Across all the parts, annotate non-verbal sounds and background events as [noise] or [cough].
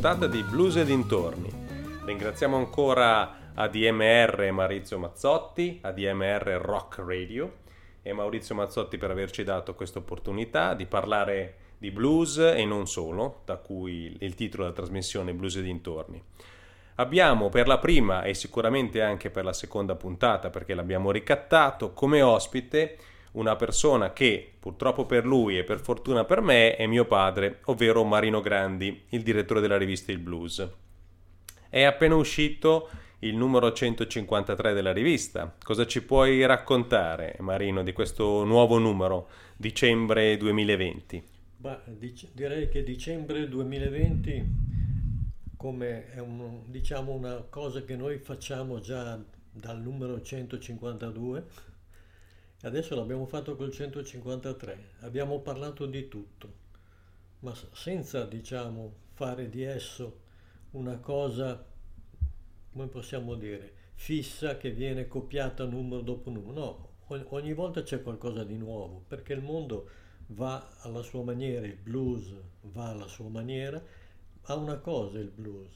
puntata di Blues e dintorni. Ringraziamo ancora ADMR Maurizio Mazzotti, ADMR Rock Radio e Maurizio Mazzotti per averci dato questa opportunità di parlare di blues e non solo, da cui il titolo della trasmissione Blues e dintorni. Abbiamo per la prima e sicuramente anche per la seconda puntata, perché l'abbiamo ricattato, come ospite una persona che purtroppo per lui e per fortuna per me è mio padre, ovvero Marino Grandi, il direttore della rivista Il Blues. È appena uscito il numero 153 della rivista. Cosa ci puoi raccontare, Marino, di questo nuovo numero, dicembre 2020? Bah, dic- direi che dicembre 2020 come è un, diciamo una cosa che noi facciamo già dal numero 152 adesso l'abbiamo fatto col 153 abbiamo parlato di tutto. Ma senza diciamo fare di esso una cosa come possiamo dire fissa che viene copiata numero dopo numero. No ogni volta c'è qualcosa di nuovo perché il mondo va alla sua maniera il blues va alla sua maniera. Ha una cosa il blues,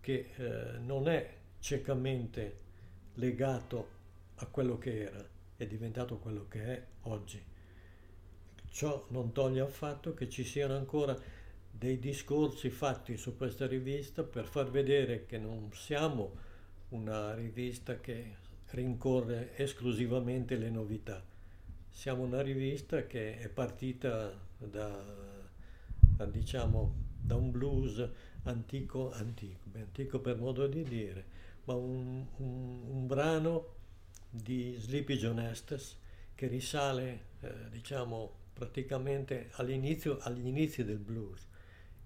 che eh, non è ciecamente legato a quello che era, è diventato quello che è oggi. Ciò non toglie affatto che ci siano ancora dei discorsi fatti su questa rivista per far vedere che non siamo una rivista che rincorre esclusivamente le novità. Siamo una rivista che è partita da, da diciamo, da un blues antico, antico, antico per modo di dire, ma un, un, un brano di Sleepy John Estes che risale, eh, diciamo, praticamente all'inizio, agli inizi del blues.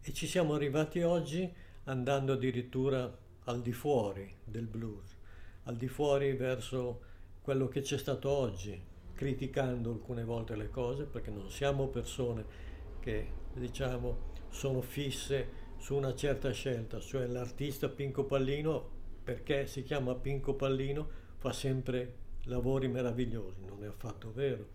E ci siamo arrivati oggi andando addirittura al di fuori del blues, al di fuori verso quello che c'è stato oggi, criticando alcune volte le cose, perché non siamo persone che, diciamo, sono fisse su una certa scelta, cioè l'artista Pinco Pallino, perché si chiama Pinco Pallino, fa sempre lavori meravigliosi, non è affatto vero.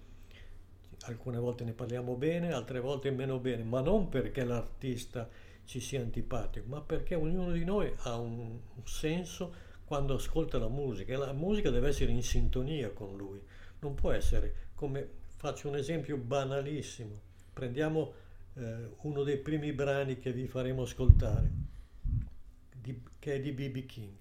Alcune volte ne parliamo bene, altre volte meno bene, ma non perché l'artista ci sia antipatico, ma perché ognuno di noi ha un, senso quando ascolta la musica e la musica deve essere in sintonia con lui, non può essere come faccio un esempio banalissimo. Prendiamo eh, uno dei primi brani che vi faremo ascoltare, di, che è di BB King.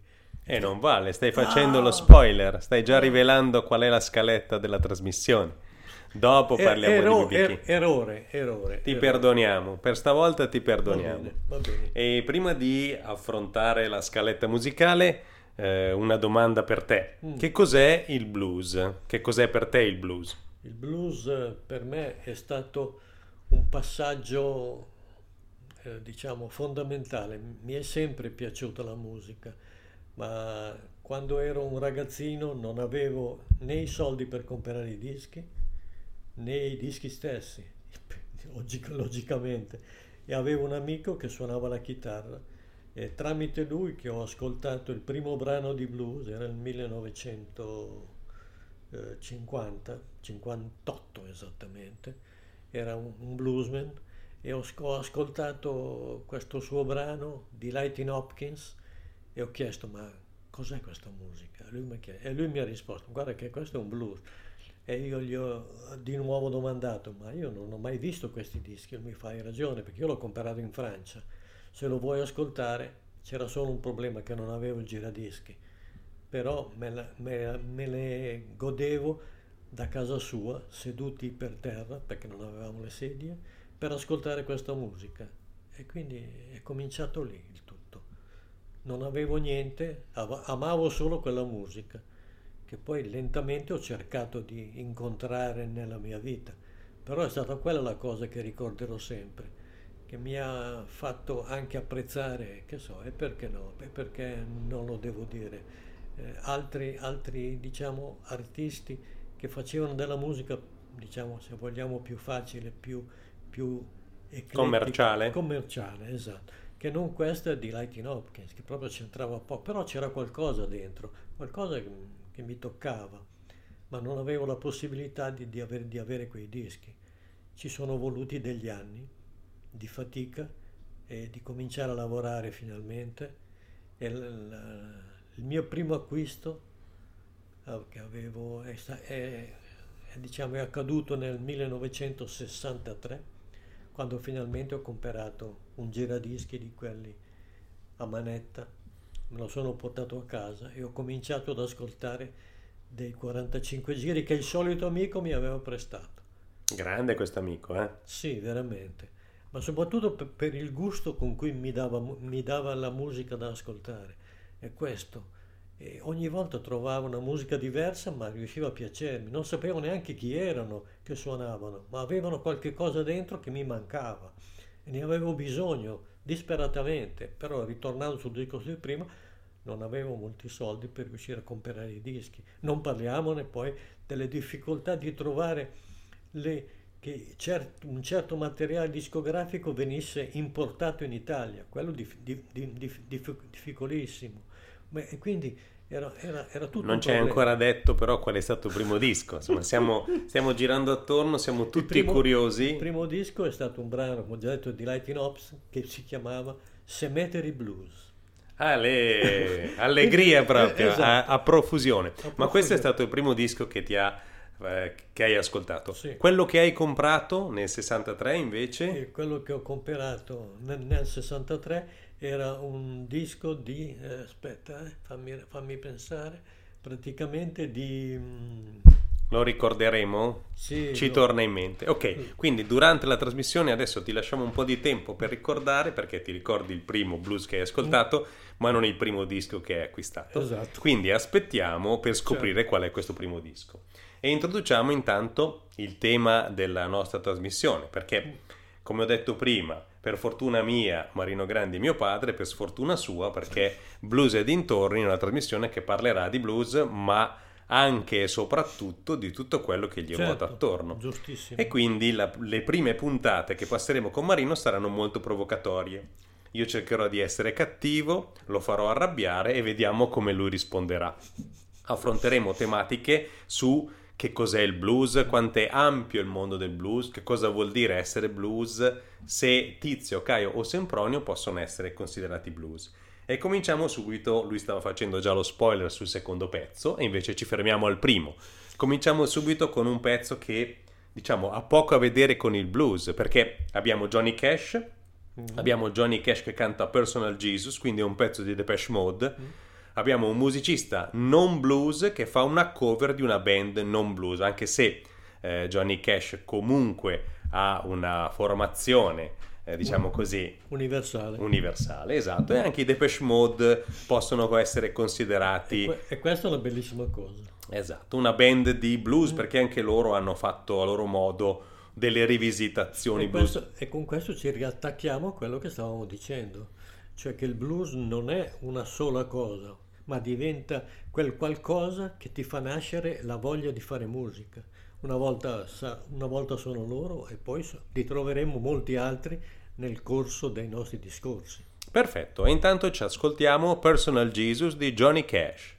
E eh, non vale, stai facendo ah, lo spoiler, stai già rivelando qual è la scaletta della trasmissione. Dopo er, parliamo ero, di King. Er, errore, errore. Ti errore. perdoniamo, per stavolta ti perdoniamo. Va bene, va bene. E prima di affrontare la scaletta musicale, eh, una domanda per te. Mm. Che cos'è il blues? Che cos'è per te il blues? Il blues eh, per me è stato un passaggio eh, diciamo fondamentale. Mi è sempre piaciuta la musica, ma quando ero un ragazzino non avevo né i soldi per comprare i dischi né i dischi stessi, [laughs] logicamente, e avevo un amico che suonava la chitarra e tramite lui che ho ascoltato il primo brano di blues, era il 1950, 58 esattamente, era un, bluesman e ho, ascoltato questo suo brano di Lighting Hopkins e ho chiesto ma cos'è questa musica? Lui, chiesto, e lui mi ha risposto guarda che questo è un blues e io gli ho di nuovo domandato ma io non ho mai visto questi dischi, mi fai ragione perché io l'ho comprato in Francia, se lo vuoi ascoltare c'era solo un problema che non avevo il giradischi, però me, la, me, me le godevo da casa sua, seduti per terra, perché non avevamo le sedie, per ascoltare questa musica. E quindi è cominciato lì il. Non avevo niente, amavo solo quella musica, che poi lentamente ho cercato di incontrare nella mia vita. Però è stata quella la cosa che ricorderò sempre, che mi ha fatto anche apprezzare, che so, e perché no, e perché non lo devo dire, eh, altri, altri, diciamo, artisti che facevano della musica, diciamo, se vogliamo, più facile, più, più commerciale. Commerciale, esatto. Che non questa di Lighting Hopkins, che proprio c'entrava poco, però c'era qualcosa dentro, qualcosa che, che mi toccava, ma non avevo la possibilità di, di, aver, di avere quei dischi. Ci sono voluti degli anni, di fatica e di cominciare a lavorare finalmente. E l- l- il mio primo acquisto eh, che avevo è, è- è, diciamo, è accaduto nel 1963 quando finalmente ho comprato un giradischi di quelli a manetta, me lo sono portato a casa e ho cominciato ad ascoltare dei 45 giri che il solito amico mi aveva prestato. Grande questo amico, eh? Sì, veramente, ma soprattutto per, per il gusto con cui mi dava, mi dava la musica da ascoltare. E questo. E ogni volta trovavo una musica diversa, ma riusciva a piacermi. Non sapevo neanche chi erano che suonavano, ma avevano qualche cosa dentro che mi mancava e ne avevo bisogno disperatamente. Però, ritornando sul discorso di prima, non avevo molti soldi per riuscire a comprare i dischi. Non parliamone poi delle difficoltà di trovare le- che cer- un certo materiale discografico venisse importato in Italia, quello di- di- dif- difficolissimo. Ma- e quindi era, era- era tutto Non c'è problema. ancora detto però qual è stato il primo disco. Insomma, siamo, stiamo girando attorno, siamo Il tutti primo- curiosi. Il primo disco è stato un brano, come ho già detto, di Lighting Ops che si chiamava Cemetery Blues. Ah, le- allegria [laughs] proprio, Esatto. a, a profusione. Ma profusione. questo è stato il primo disco che ti ha eh, che hai ascoltato. Sì. Quello che hai comprato nel 63 invece? E quello che ho comprato nel, nel 63 era un disco di, eh, aspetta, eh, fammi, fammi pensare, praticamente di... mm, Lo ricorderemo? sì, Ci no, torna in mente. Ok, quindi durante la trasmissione adesso ti lasciamo un po' di tempo per ricordare perché ti ricordi il primo blues che hai ascoltato, ma non il primo disco che hai acquistato. Esatto. Quindi aspettiamo per scoprire Certo. qual è questo primo disco. E introduciamo intanto il tema della nostra trasmissione, perché come ho detto prima, per fortuna mia, Marino Grandi è mio padre, per sfortuna sua, perché Blues e dintorni è una trasmissione che parlerà di blues, ma anche e soprattutto di tutto quello che gli ruota certo, attorno. Giustissimo. E quindi la- le prime puntate che passeremo con Marino saranno molto provocatorie. Io cercherò di essere cattivo, lo farò arrabbiare e vediamo come lui risponderà. Affronteremo tematiche su che cos'è il blues, quanto è ampio il mondo del blues, che cosa vuol dire essere blues, se Tizio, Caio o Sempronio possono essere considerati blues. E cominciamo subito, lui stava facendo già lo spoiler sul secondo pezzo e invece ci fermiamo al primo. Cominciamo subito con un pezzo che diciamo ha poco a vedere con il blues perché abbiamo Johnny Cash, Mhm. abbiamo Johnny Cash che canta Personal Jesus, quindi è un pezzo di Depeche Mode. Abbiamo un musicista non blues che fa una cover di una band non blues, anche se eh, Johnny Cash comunque ha una formazione, eh, diciamo così, Universale. universale, esatto, e anche i Depeche Mode possono essere E, considerati que- e questa è una bellissima cosa. Esatto, una band di blues perché anche loro hanno fatto a loro modo delle rivisitazioni E, blues. questo- e con questo ci riattacchiamo a quello che stavamo dicendo, cioè che il blues non è una sola cosa, ma diventa quel qualcosa che ti fa nascere la voglia di fare musica. Una volta, una volta sono loro e poi li troveremo molti altri nel corso dei nostri discorsi. Perfetto, intanto ci ascoltiamo Personal Jesus di Johnny Cash.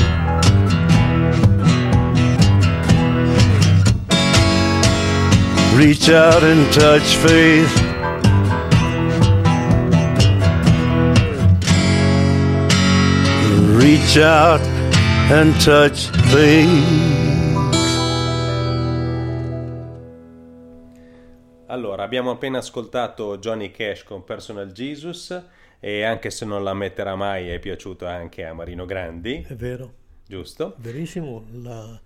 Reach out and touch faith. Reach out and touch faith. Allora, abbiamo appena ascoltato Johnny Cash con Personal Jesus e anche se non la metterà mai è piaciuto anche a Marino Grandi, È vero, giusto? verissimo, la,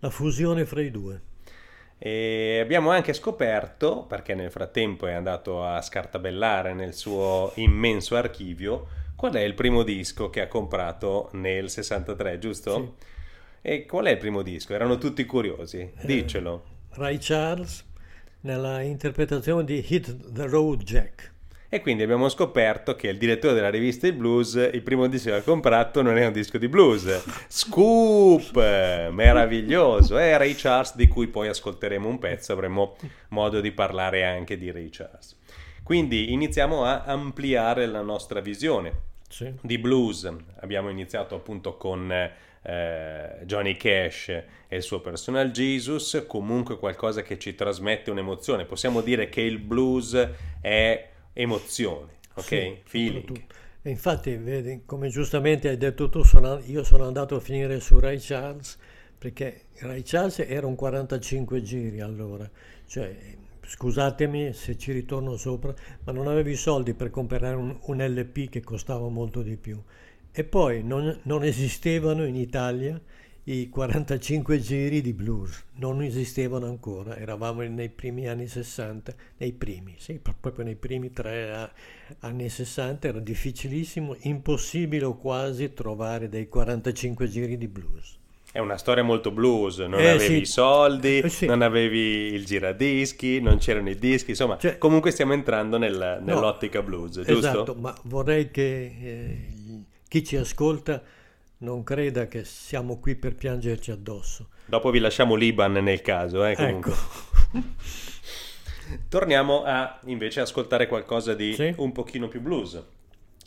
la fusione fra i due. E abbiamo anche scoperto, perché nel frattempo è andato a scartabellare nel suo immenso archivio, qual è il primo disco che ha comprato nel 63, giusto? E qual è il primo disco? Erano tutti curiosi, dicelo. Ray Charles nella interpretazione di Hit the Road Jack. E quindi abbiamo scoperto che il direttore della rivista Il Blues, il primo disco che ha comprato non è un disco di blues. Scoop! Meraviglioso! È Ray Charles di cui poi ascolteremo un pezzo, avremo modo di parlare anche di Ray Charles. Quindi iniziamo a ampliare la nostra visione Sì. di blues. Abbiamo iniziato appunto con eh, Johnny Cash e il suo personal Jesus, comunque qualcosa che ci trasmette un'emozione. Possiamo dire che il blues è emozione, ok? Sì, Feeling. E infatti, vedi, come giustamente hai detto tu, sono- io sono andato a finire su Ray Charles perché Ray Charles era un 45 giri allora, cioè scusatemi se ci ritorno sopra, ma non avevo i soldi per comprare un, un LP che costava molto di più. E poi non, non esistevano in Italia i 45 giri di blues, non esistevano ancora, eravamo nei primi anni 60, nei primi, sì, pro- proprio nei primi tre anni 60 era difficilissimo, impossibile o quasi trovare dei 45 giri di blues. È una storia molto blues, non Eh, avevi sì. i soldi, Eh, sì. non avevi il giradischi, non c'erano i dischi, insomma, Cioè- comunque stiamo entrando nel- nell'ottica blues, giusto? Esatto, ma vorrei che eh, chi ci ascolta non creda che siamo qui per piangerci addosso. Dopo vi lasciamo l'Iban nel caso, eh. Ecco, [laughs] Torniamo a invece ascoltare qualcosa di Sì. un pochino più blues.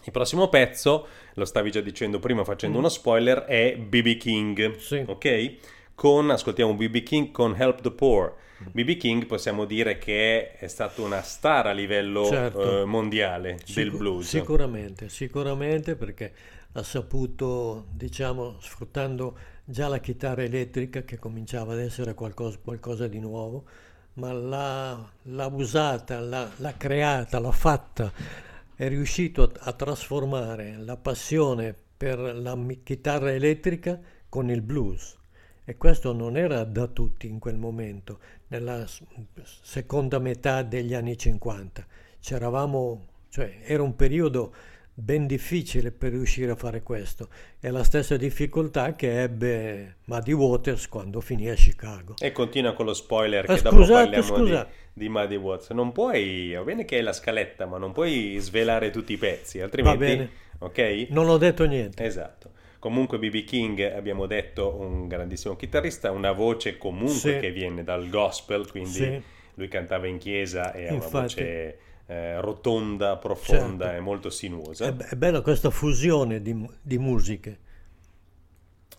Il prossimo pezzo, lo stavi già dicendo prima facendo uno spoiler, è BB King, Mm. Sì. ok? Con, ascoltiamo BB King con Help the Poor. Mm. BB King possiamo dire che è stato una star a livello Certo. eh, mondiale del Sicu- blues. Sicuramente, sicuramente perché ha saputo, diciamo, sfruttando già la chitarra elettrica che cominciava ad essere qualcosa, qualcosa di nuovo, ma l'ha, l'ha usata, l'ha, l'ha creata, l'ha fatta, è riuscito a, a trasformare la passione per la chitarra elettrica con il blues. E questo non era da tutti in quel momento, nella seconda metà degli anni 50. C'eravamo, cioè era un periodo ben difficile per riuscire a fare questo. È la stessa difficoltà che ebbe Muddy Waters quando finì a Chicago. E continua con lo spoiler Ah, che dopo scusate, parliamo scusa. di, di Muddy Watts. Non puoi, va bene che è la scaletta, ma non puoi svelare tutti i pezzi, altrimenti... bene. Ok? Non ho detto niente. Esatto. Comunque BB King, abbiamo detto, un grandissimo chitarrista, una voce comunque Sì. che viene dal gospel, quindi Sì. lui cantava in chiesa e ha una voce eh, rotonda, profonda Certo. e molto sinuosa. È, è bella questa fusione di, di musiche.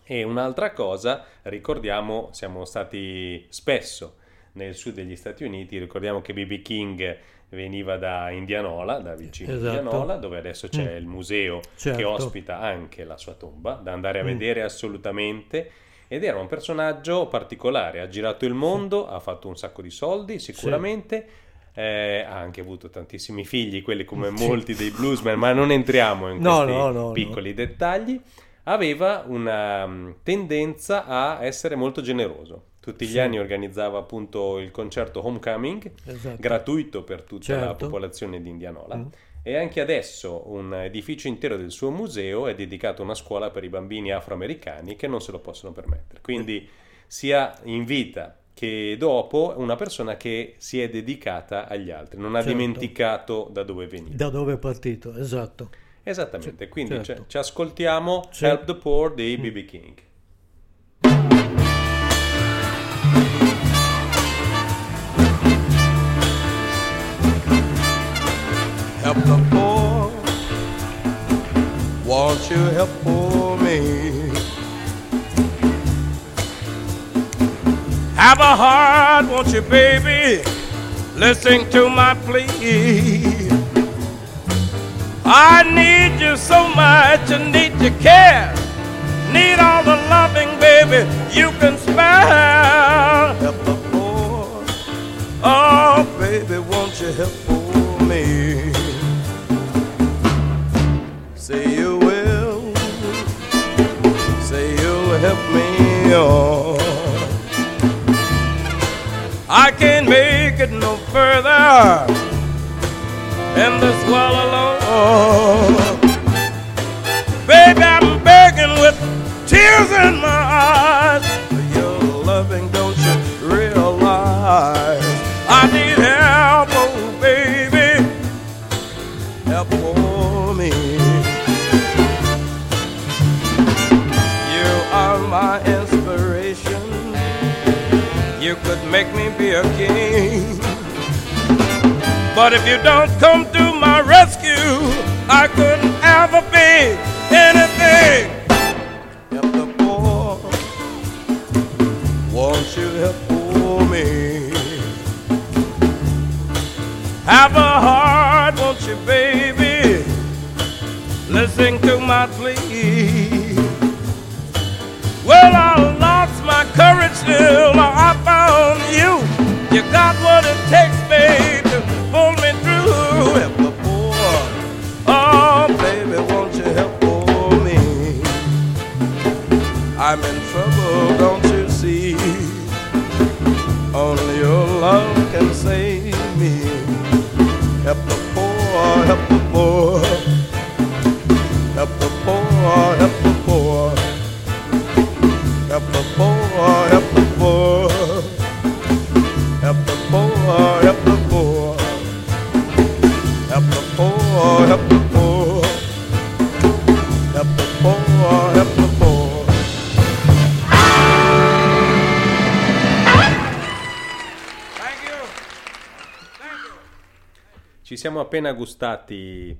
E un'altra cosa, ricordiamo, siamo stati spesso nel sud degli Stati Uniti, ricordiamo che BB King veniva da Indianola, da vicino Esatto. Indianola, dove adesso c'è Mm. il museo che Certo. ospita anche la sua tomba, da andare a Mm. vedere assolutamente. Ed era un personaggio particolare, ha girato il mondo, ha fatto un sacco di soldi sicuramente, eh, ha anche avuto tantissimi figli, quelli come [laughs] molti dei bluesman, ma non entriamo in [laughs] No, questi no, no, piccoli dettagli aveva una mm, tendenza a essere molto generoso. Tutti gli Sì. anni organizzava appunto il concerto Homecoming, Esatto. gratuito per tutta la Certo. popolazione di Indianola. Mm. E anche adesso un edificio intero del suo museo è dedicato a una scuola per i bambini afroamericani che non se lo possono permettere. Quindi sia in vita che dopo una persona che si è dedicata agli altri, non ha Certo. dimenticato da dove veniva. Da dove è partito, esatto. Esattamente, quindi certo. ci- ci ascoltiamo Sì. Help the Poor di BB King. help the poor. Won't you help poor me? Have a heart, won't you, baby? Listen to my plea. I need you so much, I need your care. Need all the loving, baby, you can spare. Help the poor. Oh, baby, won't you help for me? Say you will. Say you'll help me on. I can't make it no further in this world alone. Baby, I'm begging with tears in my eyes. For your loving, make me be a king. But if you don't come to my rescue, I couldn't ever be anything. Help the poor. Won't you help for me? Have a heart, won't you, baby? Listen to my plea. I lost my courage till I found you. You got what it takes, babe, to pull me through. Help the poor. Oh, baby, won't you help for me? I'm in trouble, don't you see? Only your love can save me. Help the poor, help the poor. Help the poor, help the poor. Help the you. Ci siamo appena gustati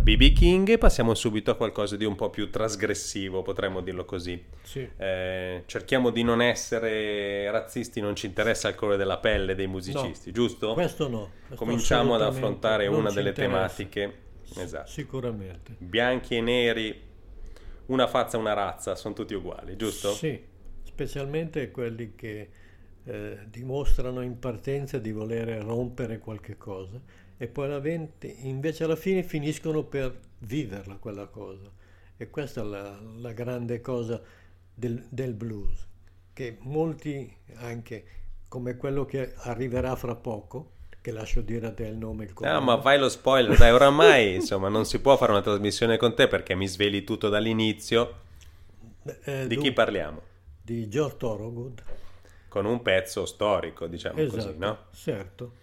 BB King e passiamo subito a qualcosa di un po' più trasgressivo, potremmo dirlo così. Sì. Eh, cerchiamo di non essere razzisti, non ci interessa il colore della pelle dei musicisti, giusto? Questo no. questo Cominciamo ad affrontare una delle interessa. tematiche. Esatto. Sicuramente. Bianchi e neri, una faccia e una razza, sono tutti uguali, giusto? Sì, specialmente quelli che eh, dimostrano in partenza di volere rompere qualche cosa e poi alla vente- invece alla fine finiscono per viverla quella cosa. E questa è la, la grande cosa del, del blues, che molti anche come quello che arriverà fra poco, che lascio dire a te il nome il. No, ma fai lo spoiler, dai, oramai [laughs] insomma non si può fare una trasmissione con te perché mi sveli tutto dall'inizio. Eh, Di chi dunque, parliamo? Di George Thorogood. Con un pezzo storico, diciamo Esatto, così, no? certo.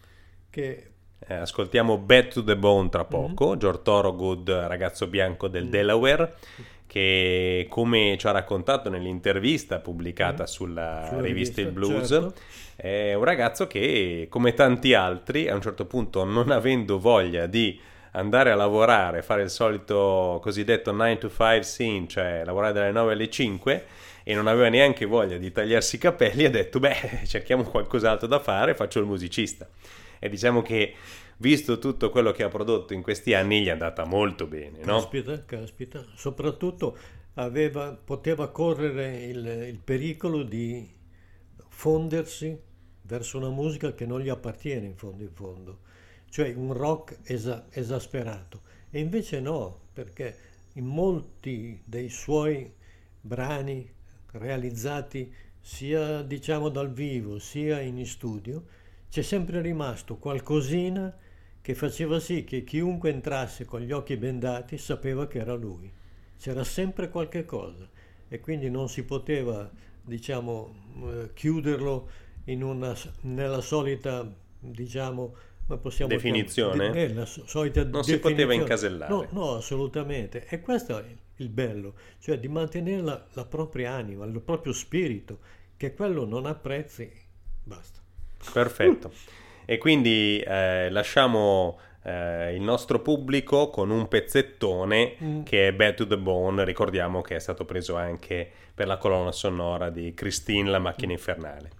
Che Eh, ascoltiamo Bad to the Bone tra Mm-hmm. poco, George Thorogood, ragazzo bianco del Delaware, che come ci ha raccontato nell'intervista pubblicata Mm. sulla, Sulla rivista Il Blues, certo. è un ragazzo che, come tanti altri, a un certo punto, non avendo voglia di andare a lavorare, fare il solito cosiddetto 9 to 5 scene, cioè lavorare dalle 9 alle 5, e non aveva neanche voglia di tagliarsi i capelli, ha detto, beh, cerchiamo qualcos'altro da fare, faccio il musicista. E diciamo che, visto tutto quello che ha prodotto in questi anni, gli è andata molto bene, no? Caspita, caspita. Soprattutto aveva- poteva correre il, il pericolo di fondersi verso una musica che non gli appartiene in fondo in fondo, cioè un rock esa- esasperato. E invece no, perché in molti dei suoi brani realizzati sia diciamo dal vivo sia in studio c'è sempre rimasto qualcosina che faceva sì che chiunque entrasse con gli occhi bendati sapeva che era lui. C'era sempre qualche cosa e quindi non si poteva, diciamo, eh, chiuderlo in una, nella solita, diciamo, come possiamo Definizione? chiamare- nella so- solita Non si poteva incasellare. No, no, assolutamente. E questo è il bello, cioè di mantenere la, la propria anima, il proprio spirito, che quello non ha prezzi, basta. Perfetto. E quindi eh, lasciamo eh, il nostro pubblico con un pezzettone Mm. che è Bad to the Bone, ricordiamo che è stato preso anche per la colonna sonora di Christine, la macchina infernale.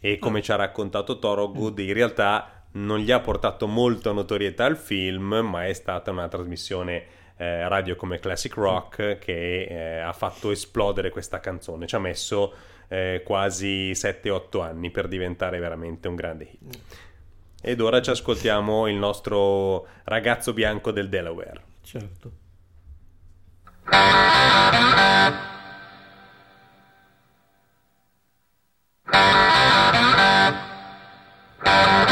E come ci ha raccontato Thorogood, in realtà non gli ha portato molta notorietà al film, ma è stata una trasmissione eh, radio come Classic Rock che eh, ha fatto esplodere questa canzone. Ci ha messo eh, quasi 7-8 anni per diventare veramente un grande hit. Ed ora ci ascoltiamo il nostro ragazzo bianco del Delaware. Certo. Now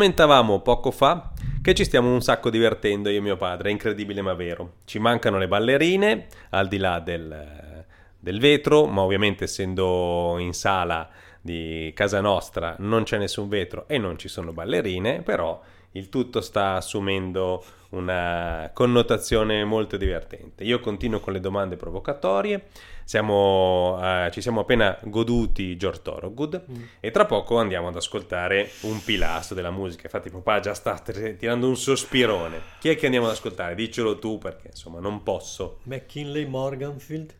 Commentavamo poco fa che ci stiamo un sacco divertendo io e mio padre, è incredibile ma vero. Ci mancano le ballerine, al di là del, del vetro, ma ovviamente essendo in sala di casa nostra non c'è nessun vetro e non ci sono ballerine, però il tutto sta assumendo una connotazione molto divertente. Io continuo con le domande provocatorie, siamo, eh, ci siamo appena goduti George Thorogood mm. e tra poco andiamo ad ascoltare un pilastro della musica. Infatti papà già sta tirando un sospirone. Chi è che andiamo ad ascoltare? Dicelo tu perché insomma non posso. McKinley Morganfield,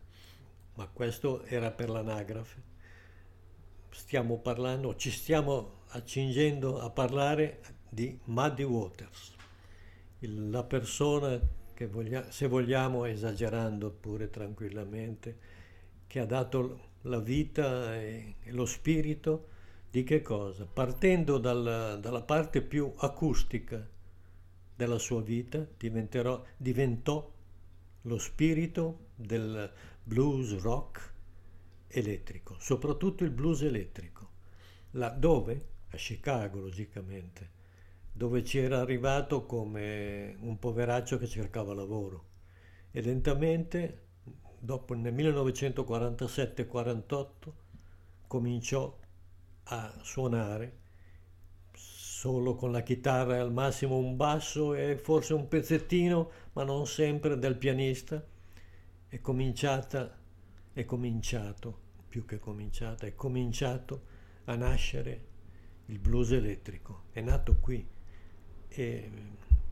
ma questo era per l'anagrafe. Stiamo parlando, ci stiamo accingendo a parlare di Muddy Waters, la persona che voglia, se vogliamo esagerando pure tranquillamente, che ha dato la vita e, lo spirito di che cosa? Partendo dalla, dalla parte più acustica della sua vita, diventò lo spirito del blues rock elettrico, soprattutto il blues elettrico, dove? A Chicago, logicamente dove ci era arrivato come un poveraccio che cercava lavoro e lentamente, dopo nel 1947-48, cominciò a suonare solo con la chitarra e al massimo un basso e forse un pezzettino, ma non sempre del pianista. È cominciata, è cominciato, più che cominciata, è cominciato a nascere il blues elettrico. È nato qui e...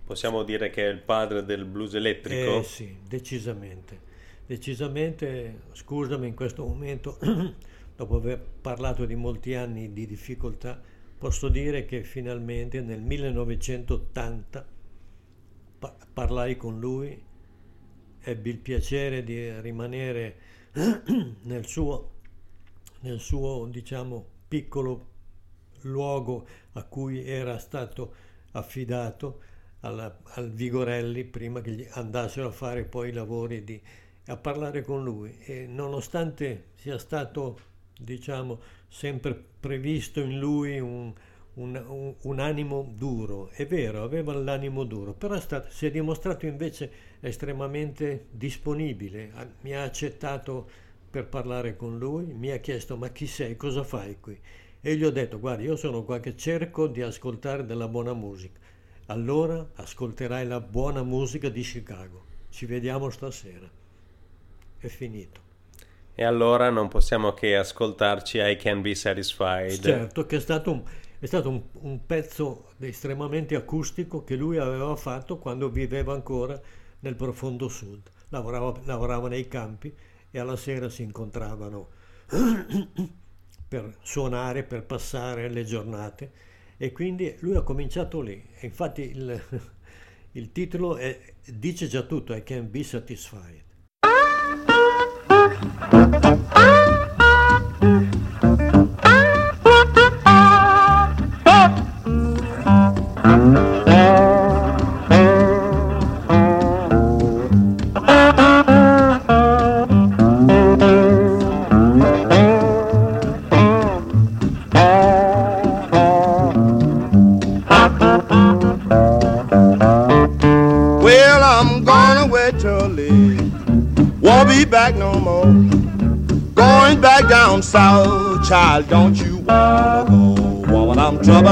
Possiamo dire che è il padre del blues elettrico? Eh, sì, decisamente. Decisamente, scusami in questo momento, [clears throat] dopo aver parlato di molti anni di difficoltà, posso dire che finalmente nel 1980 pa- parlai con lui, ebbi il piacere di rimanere [clears throat] nel suo, nel suo diciamo, piccolo luogo a cui era stato affidato alla, al Vigorelli prima che gli andassero a fare poi i lavori di, a parlare con lui e nonostante sia stato diciamo sempre previsto in lui un, un, un, animo duro è vero aveva l'animo duro però è stato, si è dimostrato invece estremamente disponibile mi ha accettato per parlare con lui mi ha chiesto ma chi sei cosa fai qui e gli ho detto, guarda, io sono qua che cerco di ascoltare della buona musica. Allora ascolterai la buona musica di Chicago. Ci vediamo stasera. È finito. E allora non possiamo che ascoltarci I Can Be Satisfied. Certo, che è stato un, è stato un, un pezzo estremamente acustico che lui aveva fatto quando viveva ancora nel profondo sud. Lavorava, lavorava nei campi e alla sera si incontravano [coughs] per suonare, per passare le giornate e quindi lui ha cominciato lì e infatti il, [laughs] il titolo è, dice già tutto, I can be satisfied. Ah! Back down south, child, don't you long ago. Woman, I'm trouble.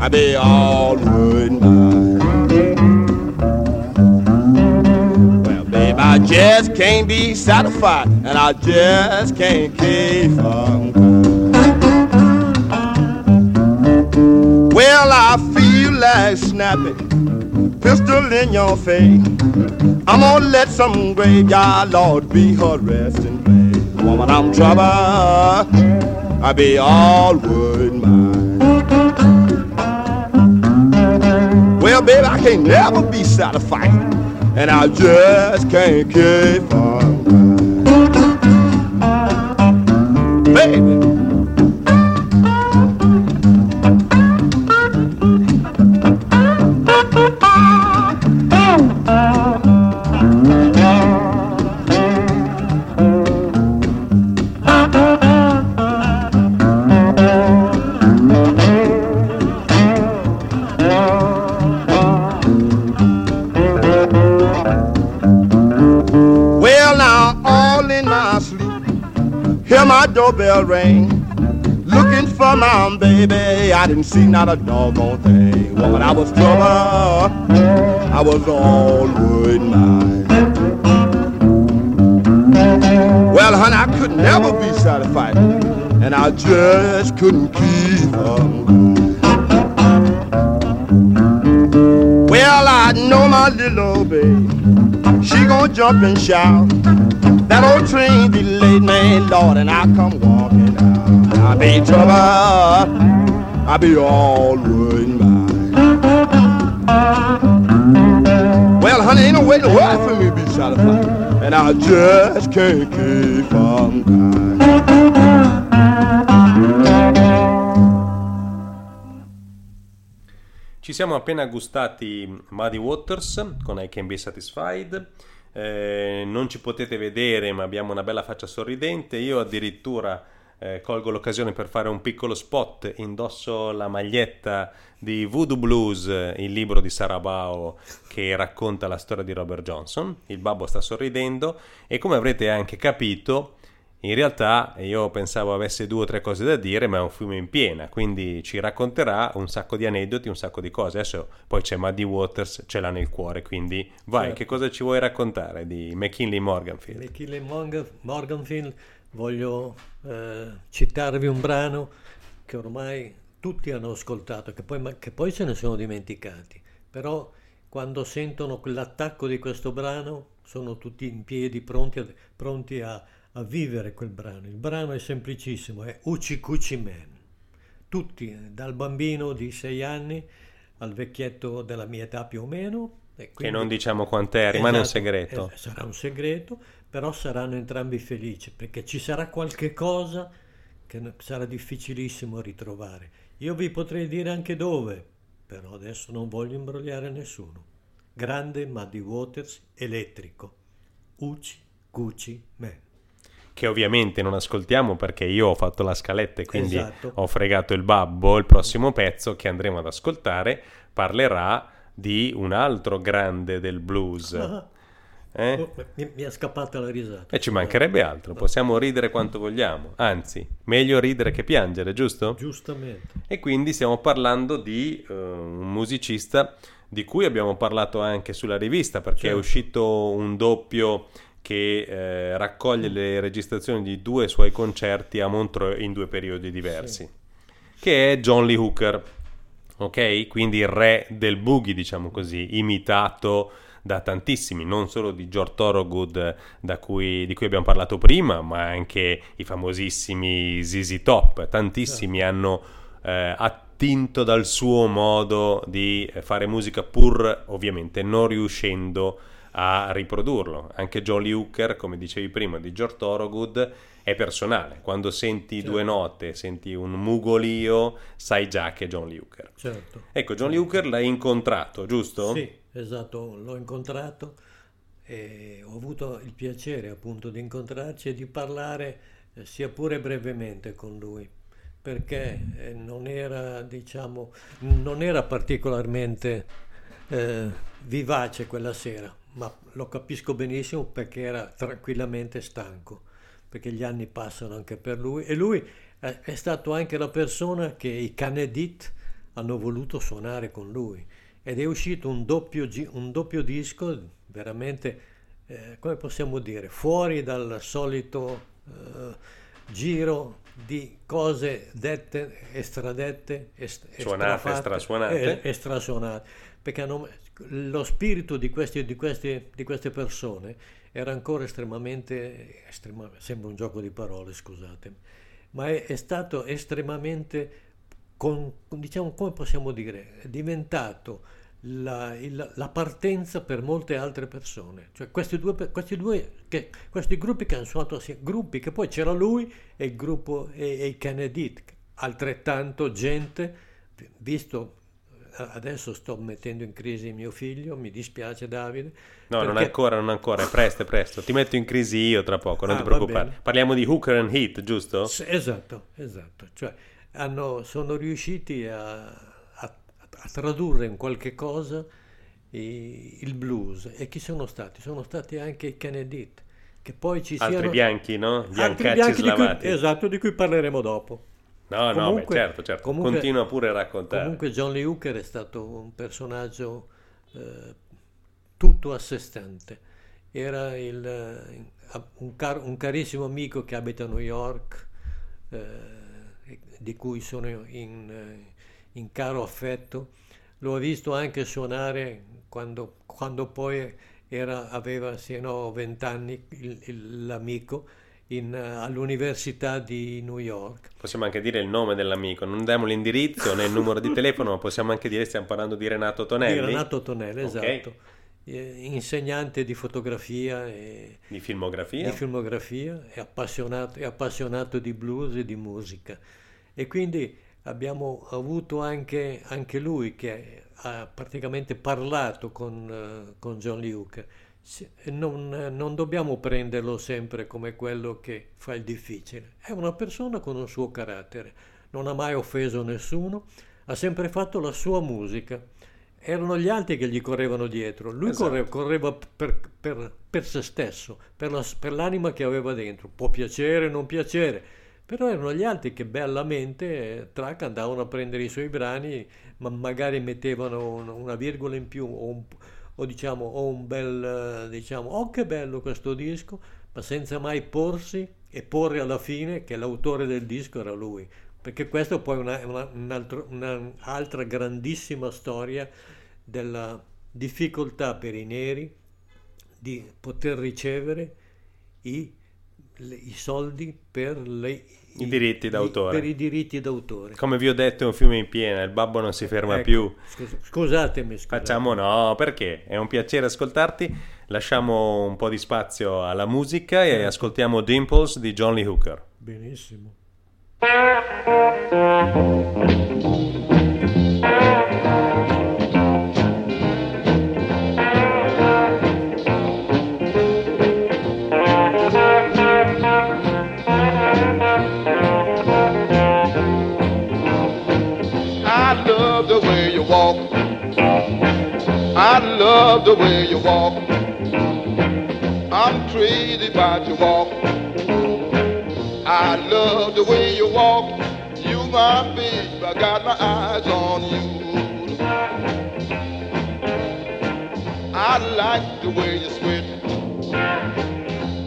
I be all wood mine. Well, babe, I just can't be satisfied, and I just can't keep from Well, I feel like snapping pistol in your face. I'm gonna let some graveyard lord be her resting place. Woman, I'm trouble. I be all wood mine. Well, baby, I can't never be satisfied, and I just can't keep on. Baby. Doorbell ring. Looking for my baby, I didn't see not a doggone thing. Woman, I was trouble, I was all wood mine. Well, honey, I could never be satisfied, and I just couldn't keep on. Well, I know my little baby. She gonna jump and shout. That old train delayed me, Lord, and I come walking out. I be trouble, I be all wood mine. Well, honey, ain't no way the world for me to be satisfied, and I just can't keep from. Ci siamo appena gustati Muddy Waters con I Can Be Satisfied. Eh, non ci potete vedere, ma abbiamo una bella faccia sorridente. Io addirittura eh, colgo l'occasione per fare un piccolo spot. Indosso la maglietta di Voodoo Blues, il libro di Sarabao che racconta la storia di Robert Johnson. Il babbo sta sorridendo e come avrete anche capito, in realtà io pensavo avesse due o tre cose da dire, ma è un fiume in piena, quindi ci racconterà un sacco di aneddoti, un sacco di cose. Adesso poi c'è Muddy Waters, ce l'ha nel cuore, quindi vai, Certo. che cosa ci vuoi raccontare di McKinley Morganfield? Morgan- Morganfield voglio eh, citarvi un brano che ormai tutti hanno ascoltato, che poi, che poi se ne sono dimenticati, però quando sentono quell'attacco di questo brano sono tutti in piedi pronti a, pronti a, a vivere quel brano. Il brano è semplicissimo, è Uchi Cucci Man. Tutti, dal bambino di sei anni al vecchietto della mia età più o meno. e Che quindi- non diciamo quant'è, rimane un Esatto, segreto. eh, sarà un segreto, però saranno entrambi felici perché ci sarà qualche cosa che sarà difficilissimo ritrovare. Io vi potrei dire anche dove, però adesso non voglio imbrogliare nessuno. Grande Muddy Waters elettrico. Uci Gucci Man. Che ovviamente non ascoltiamo perché io ho fatto la scaletta e quindi Esatto. ho fregato il babbo. Il prossimo pezzo che andremo ad ascoltare parlerà di un altro grande del blues. Ah, [laughs] Eh? oh, mi, mi è scappata la risata. E ci mancherebbe altro, possiamo ridere quanto vogliamo, anzi, meglio ridere che piangere, giusto? Giustamente. E quindi stiamo parlando di eh, un musicista di cui abbiamo parlato anche sulla rivista perché è Certo. uscito un doppio che eh, raccoglie le registrazioni di due suoi concerti a Montreux in due periodi diversi, che è John Lee Hooker, ok? Quindi il re del boogie, diciamo così, imitato da tantissimi, non solo di George Thorogood da cui- di cui abbiamo parlato prima, ma anche i famosissimi ZZ Top, tantissimi hanno eh, attinto dal suo modo di fare musica pur ovviamente non riuscendo a riprodurlo. Anche Jolly Hooker, come dicevi prima, di George Thorogood è personale. Quando senti Certo. due note, senti un mugolio, sai già che è John Lee Hooker. Certo. Ecco, John Lee Hooker l'hai incontrato, giusto? Sì, esatto, l'ho incontrato e ho avuto il piacere appunto di incontrarci e di parlare eh, sia pure brevemente con lui, perché eh, non era, diciamo, non era particolarmente eh, vivace quella sera, ma lo capisco benissimo perché era tranquillamente stanco. perché gli anni passano anche per lui e lui è, è stato anche la persona che i Canedit hanno voluto suonare con lui ed è uscito un doppio, un doppio disco veramente, eh, come possiamo dire, fuori dal solito eh, giro di cose dette, estradette, est- Suonate, estrafatte, strasuonate. eh, estrasuonate, perché hanno- lo spirito di, questi- di questi- di queste persone era ancora estremamente, estrema- sembra un gioco di parole, scusatemi, ma è, è stato estremamente, con- diciamo, come possiamo dire, è diventato la, il- la partenza per molte altre persone. Cioè questi due, questi due che, questi gruppi che hanno suonato assieme, gruppi che poi c'era lui e il gruppo e, e i Kennedy, altrettanto gente, visto adesso sto mettendo in crisi mio figlio, mi dispiace Davide. No, non perché- ancora, non ancora, è presto, è presto. Ti metto in crisi io tra poco, non Ah, ti preoccupare. Parliamo di Hooker and Heat, giusto? S- Esatto, esatto. Cioè, hanno- sono riusciti a, a- a tradurre in qualche cosa i- il blues. E chi sono stati? Sono stati anche i Kennedy, che poi ci Altri siano... bianchi, no? altri Biancacci bianchi di cui- slavati. esatto, di cui parleremo dopo. No, no, beh, Comunque- certo, certo. comunque- Continua pure a raccontare. Comunque John Lee Hooker è stato un personaggio eh, tutto a sé stante. Era il, eh, un, car- un carissimo amico che abita a New York, eh, di cui sono in, eh, in caro affetto. L'ho visto anche suonare quando, quando poi era- aveva sì, no, 20 anni il- il- l'amico in, eh, all'Università di New York. Possiamo anche dire il nome dell'amico, non diamo l'indirizzo né il numero di telefono, ma possiamo anche dire stiamo parlando di Renato Tonelli, Di Renato Tonelli, Ok. esatto. Eh, insegnante di fotografia e di filmografia. di filmografia, è appassionato, è appassionato di blues e di musica. E quindi abbiamo avuto anche, anche lui che ha praticamente parlato con, eh, con John. Si- Non, non dobbiamo prenderlo sempre come quello che fa il difficile. È una persona con un suo carattere, non ha mai offeso nessuno, ha sempre fatto la sua musica. Erano gli altri che gli correvano dietro, lui Esatto. corre- correva per, per- per se stesso, per, la- per l'anima che aveva dentro. Può piacere, non piacere, però erano gli altri che bellamente, eh, track, andavano a prendere i suoi brani, ma magari mettevano un- una virgola in più o un, o diciamo, o un bel, diciamo, oh che bello questo disco, ma senza mai porsi e porre alla fine che l'autore del disco era lui. Perché questo poi è una- una- un'altra grandissima storia della difficoltà per i neri di poter ricevere i, i soldi per le- I diritti d'autore. per i diritti d'autore. Come vi ho detto è un fiume in piena, il babbo non si ferma Ecco, più. scus- scusatemi. Facciamo no, perché? È un piacere ascoltarti. Lasciamo un po' di spazio alla musica e ascoltiamo Dimples di John Lee Hooker. Benissimo. Love the way you walk. I'm crazy about your walk. I love the way you walk. You my babe, I got my eyes on you. I like the way you switch.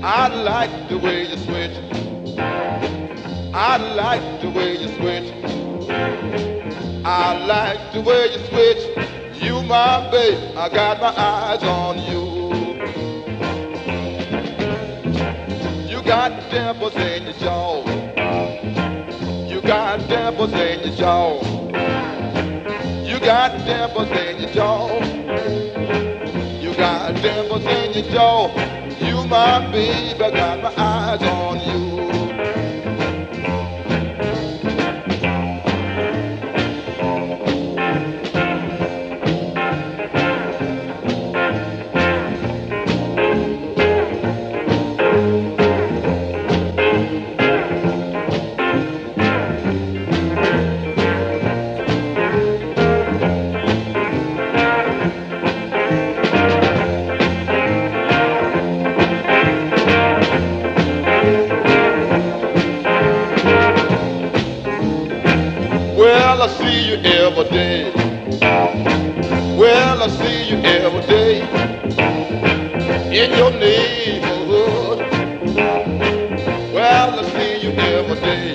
I like the way you switch. I like the way you switch. I like the way you switch. You my babe, I got my eyes on you. You got dimples in your jaw. You got dimples in your jaw. You got dimples in your jaw. You got dimples in your jaw. You my babe, I got my eyes on you. Well, I see you every day. Well, I see you every day in your neighborhood. Well, I see you every day.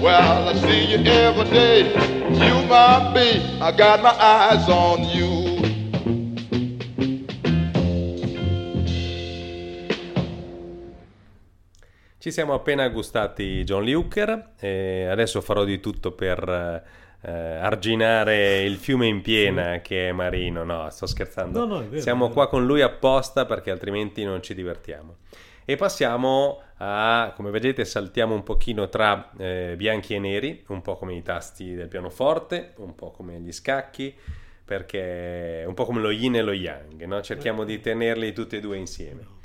Well, I see you every day. You my babe, I got my eyes on you. Ci siamo appena gustati John Hooker e adesso farò di tutto per eh, arginare il fiume in piena che è Marino. No, sto scherzando. No, no, vero, siamo qua con lui apposta perché altrimenti non ci divertiamo. E passiamo a, come vedete, saltiamo un pochino tra eh, bianchi e neri, un po' come i tasti del pianoforte, un po' come gli scacchi, perché è un po' come lo yin e lo yang, no? cerchiamo di tenerli tutti e due insieme.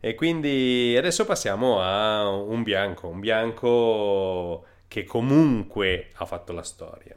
E quindi adesso passiamo a un bianco, un bianco che comunque ha fatto la storia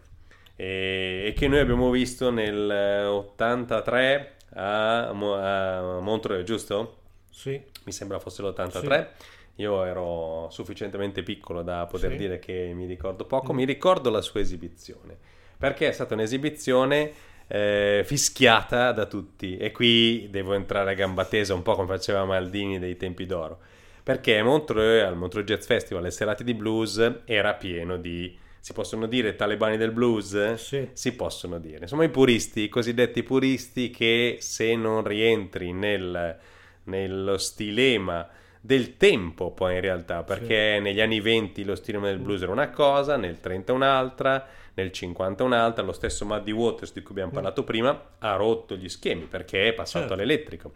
e, e che noi abbiamo visto nel 83 a, Mo- a Montreux, giusto? Sì, Mi sembra fosse l'83. Io ero sufficientemente piccolo da poter Sì. dire che mi ricordo poco. Mi ricordo la sua esibizione perché è stata un'esibizione eh, fischiata da tutti. E qui devo entrare a gamba tesa, un po' come faceva Maldini dei tempi d'oro. Perché Montreux, al Montreux Jazz Festival, le serate di blues era pieno di. Si possono dire talebani del blues? Sì. Si possono dire. Insomma, i puristi, i cosiddetti puristi che se non rientri nel, nello stilema del tempo, poi in realtà, perché negli anni 20 lo stilema del blues era una cosa, nel 30 un'altra, nel 50 un'altra, lo stesso Muddy Waters di cui abbiamo parlato prima ha rotto gli schemi perché è passato Certo. all'elettrico.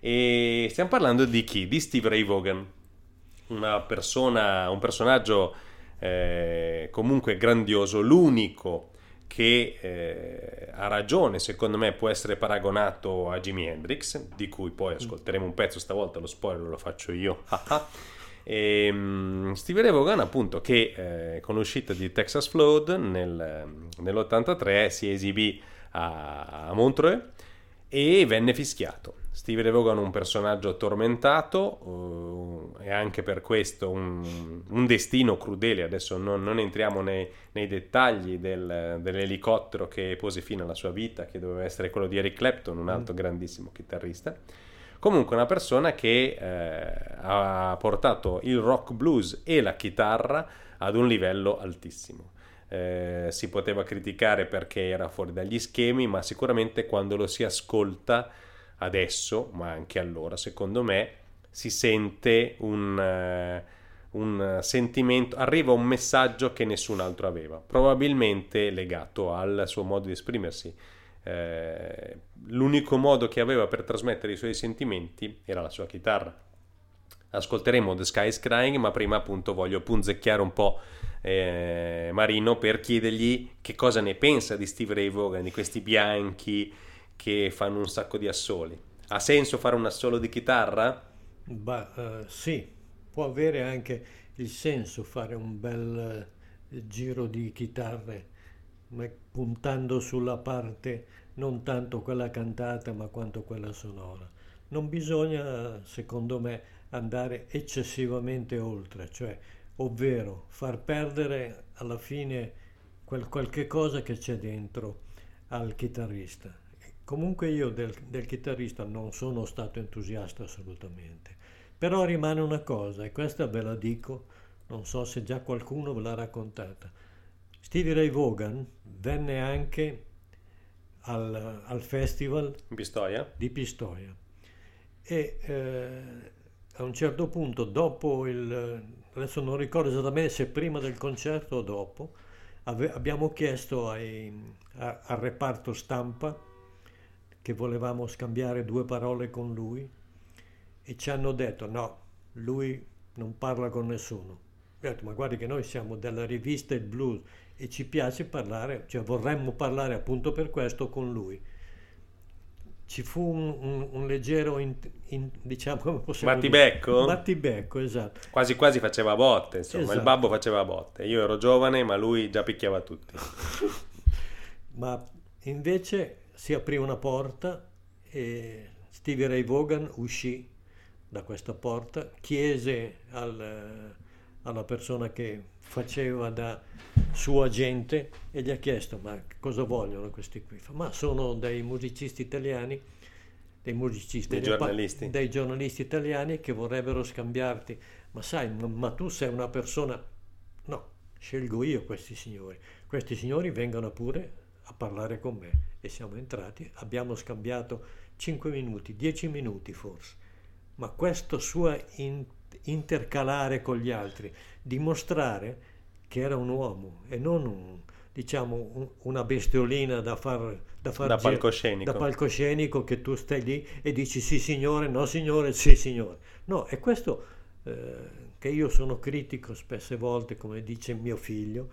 E stiamo parlando di chi? Di Steve Ray Vaughan, una persona, un personaggio eh, comunque grandioso, l'unico che eh, ha ragione, secondo me, può essere paragonato a Jimi Hendrix, di cui poi ascolteremo un pezzo stavolta, lo spoiler lo faccio io. [laughs] E, mm, Steve Ray Vaughan, appunto, che eh, con l'uscita di Texas Flood nel- nell'83 si esibì a, a Montreux e venne fischiato. Steve Ray Vaughan un personaggio tormentato eh, e anche per questo un, un destino crudele. Adesso non, non entriamo nei, nei dettagli del- dell'elicottero che pose fine alla sua vita, che doveva essere quello di Eric Clapton, un altro grandissimo chitarrista. Comunque una persona che eh, ha portato il rock blues e la chitarra ad un livello altissimo. Eh, si poteva criticare perché era fuori dagli schemi, ma sicuramente quando lo si ascolta adesso, ma anche allora, secondo me, si sente un, eh, un sentimento, arriva un messaggio che nessun altro aveva, probabilmente legato al suo modo di esprimersi. Eh, l'unico modo che aveva per trasmettere i suoi sentimenti era la sua chitarra. Ascolteremo The Sky is Crying, ma prima appunto voglio punzecchiare un po' eh, Marino per chiedergli che cosa ne pensa di Steve Ray Vaughan, di questi bianchi che fanno un sacco di assoli. Ha senso fare un assolo di chitarra? Bah, eh, sì, può avere anche il senso fare un bel eh, giro di chitarre, ma puntando sulla parte non tanto quella cantata, ma quanto quella sonora. Non bisogna, secondo me, andare eccessivamente oltre, cioè, ovvero far perdere alla fine quel qualche cosa che c'è dentro al chitarrista. Comunque io del, del chitarrista non sono stato entusiasta assolutamente, però rimane una cosa, e questa ve la dico, non so se già qualcuno ve l'ha raccontata. Stevie Ray Vaughan venne anche al, al festival Pistoia? di Pistoia e eh, a un certo punto dopo il adesso non ricordo esattamente se prima del concerto o dopo ave- abbiamo chiesto ai- a- al reparto stampa che volevamo scambiare due parole con lui e ci hanno detto no lui non parla con nessuno Ho detto, ma guardi che noi siamo della rivista Il Blues e ci piace parlare, cioè vorremmo parlare appunto per questo con lui. Ci fu un, un- un leggero, in- in- diciamo, come possiamo dire? Battibecco? Battibecco, esatto. Quasi quasi faceva botte, insomma, il Esatto. babbo faceva botte. Io ero giovane, ma lui già picchiava tutti. [laughs] Ma invece si aprì una porta e Stevie Ray Vaughan uscì da questa porta, chiese al, alla persona che faceva da suo agente e gli ha chiesto ma cosa vogliono questi qui? Ma sono dei musicisti italiani, dei musicisti, Dei dei pa- giornalisti. dei giornalisti italiani che vorrebbero scambiarti. Ma sai, ma, ma tu sei una persona... No, scelgo io questi signori. Questi signori vengono pure a parlare con me e siamo entrati, abbiamo scambiato 5 minuti, 10 minuti forse, ma questo suo in- intercalare con gli altri, dimostrare che era un uomo e non un, diciamo, un- una bestiolina da far, da far Da ge- palcoscenico. da palcoscenico che tu stai lì e dici sì signore, no signore, sì signore. No, è questo eh, che io sono critico spesse volte, come dice mio figlio.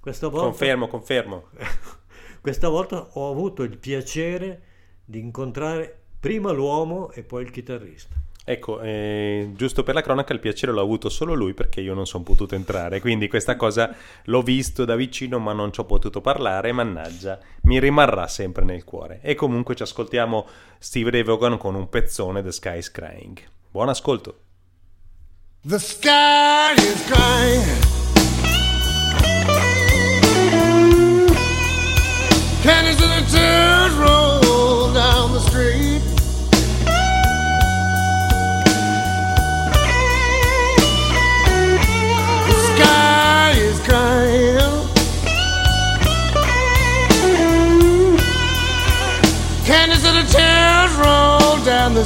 Questa volta, Confermo, confermo. [laughs] questa volta ho avuto il piacere di incontrare prima l'uomo e poi il chitarrista. Ecco, eh, giusto per la cronaca, il piacere l'ha avuto solo lui perché io non sono potuto entrare, quindi questa cosa l'ho visto da vicino ma non ci ho potuto parlare, mannaggia, mi rimarrà sempre nel cuore. E comunque ci ascoltiamo Steve Ray Vaughan con un pezzone The Sky is Crying. Buon ascolto! The sky is crying.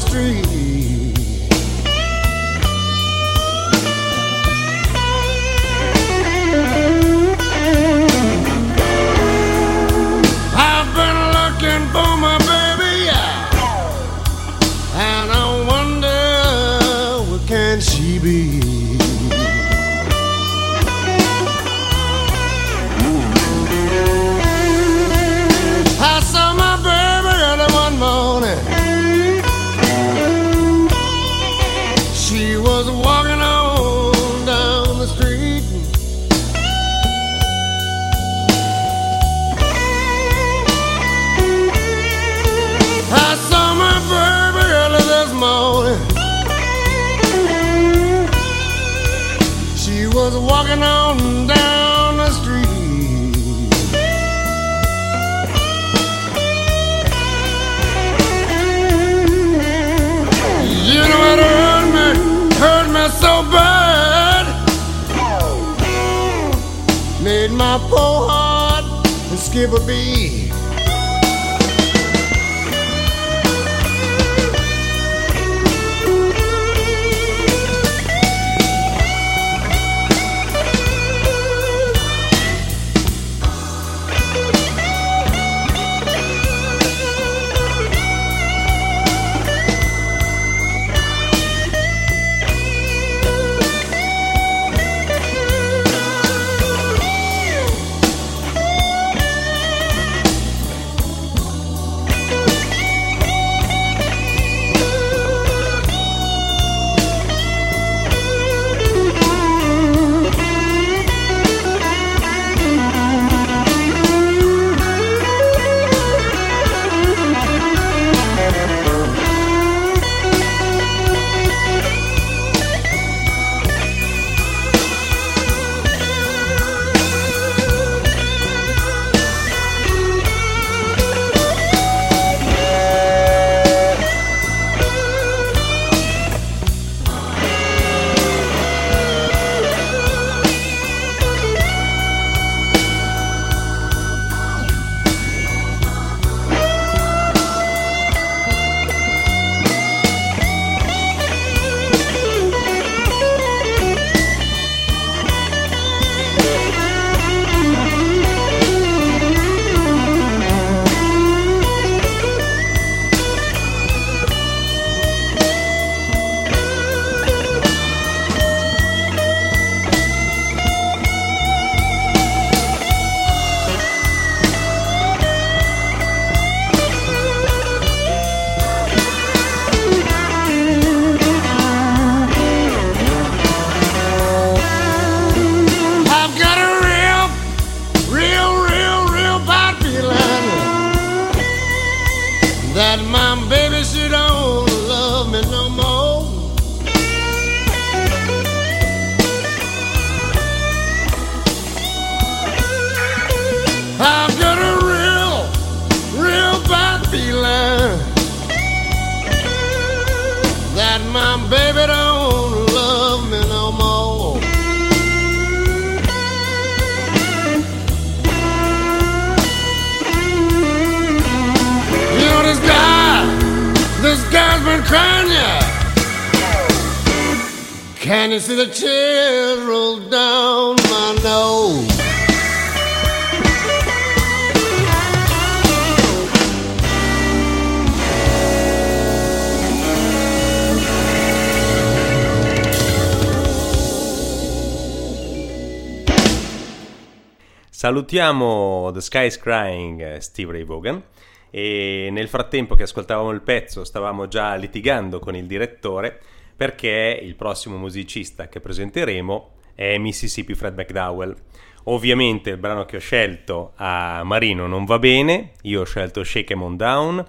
Street. be Salutiamo The Sky is Crying eh, Steve Ray Vaughan e nel frattempo che ascoltavamo il pezzo stavamo già litigando con il direttore perché il prossimo musicista che presenteremo è Mississippi Fred McDowell. Ovviamente il brano che ho scelto a Marino non va bene, io ho scelto Shake 'em on Down,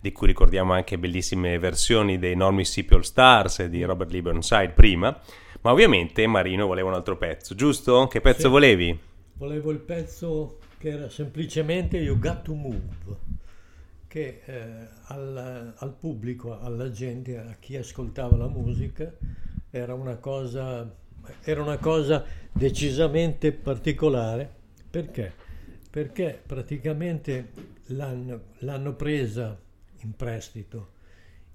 di cui ricordiamo anche bellissime versioni dei Non Mississippi All Stars e di Robert Lee Burnside prima, ma ovviamente Marino voleva un altro pezzo, giusto? Che pezzo Sì. volevi? Volevo il pezzo che era semplicemente You Got to Move, che eh, al, al pubblico, alla gente, a chi ascoltava la musica, era una cosa, era una cosa decisamente particolare. Perché? Perché praticamente l'hanno, l'hanno presa in prestito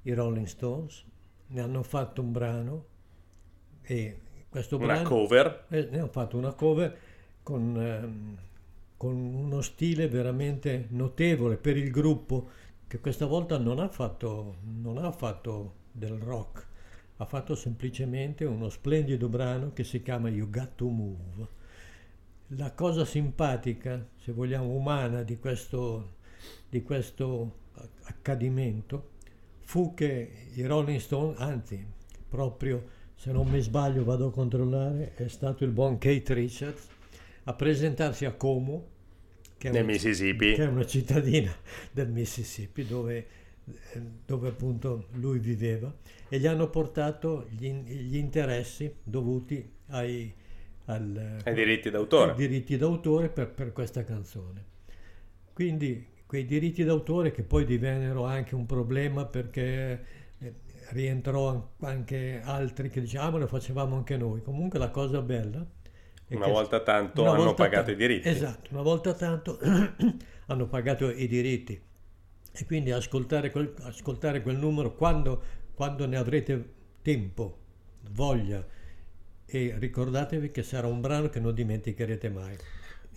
i Rolling Stones, ne hanno fatto un brano e questo Una brano... cover? Eh, ne ho fatto una cover con, ehm, con uno stile veramente notevole per il gruppo che questa volta non ha fatto, non ha fatto del rock, ha fatto semplicemente uno splendido brano che si chiama You Got to Move. La cosa simpatica, se vogliamo umana, di questo, di questo accadimento fu che i Rolling Stone, anzi, proprio se non mi sbaglio vado a controllare, è stato il buon Kate Richards a presentarsi a Como, che è, una, Mississippi. che è una cittadina del Mississippi dove, eh, dove appunto lui viveva, e gli hanno portato gli, gli interessi dovuti ai, al- Ai diritti d'autore. ai diritti d'autore per, per questa canzone. Quindi quei diritti d'autore che poi divennero anche un problema perché eh, rientrò an- anche altri che dicevano ah lo facevamo anche noi. Comunque la cosa bella Una che- volta tanto una hanno volta pagato ta- i diritti. Esatto, una volta tanto [clears throat] hanno pagato i diritti e quindi ascoltare quel, ascoltare quel numero quando, quando ne avrete tempo, voglia e ricordatevi che sarà un brano che non dimenticherete mai.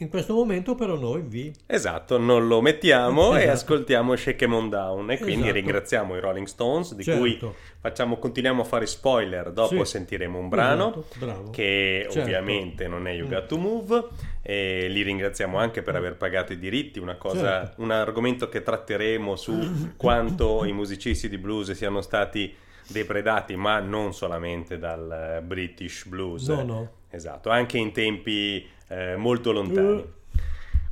In questo momento però noi vi Esatto, non lo mettiamo e [laughs] Esatto. ascoltiamo Shake 'em on Down e quindi Esatto. ringraziamo i Rolling Stones di Certo. cui facciamo, continuiamo a fare spoiler, dopo Sì. sentiremo un brano Esatto, che Certo. ovviamente non è You. Got to Move e li ringraziamo anche per aver pagato i diritti, una cosa, Certo. un argomento che tratteremo su [laughs] quanto i musicisti di blues siano stati depredati, ma non solamente dal eh, British blues. No, no. Esatto, anche in tempi eh, molto lontani.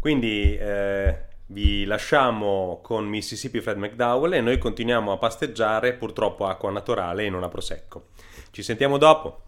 Quindi eh, vi lasciamo con Mississippi Fred McDowell e noi continuiamo a pasteggiare purtroppo acqua naturale e non a prosecco. Ci sentiamo dopo.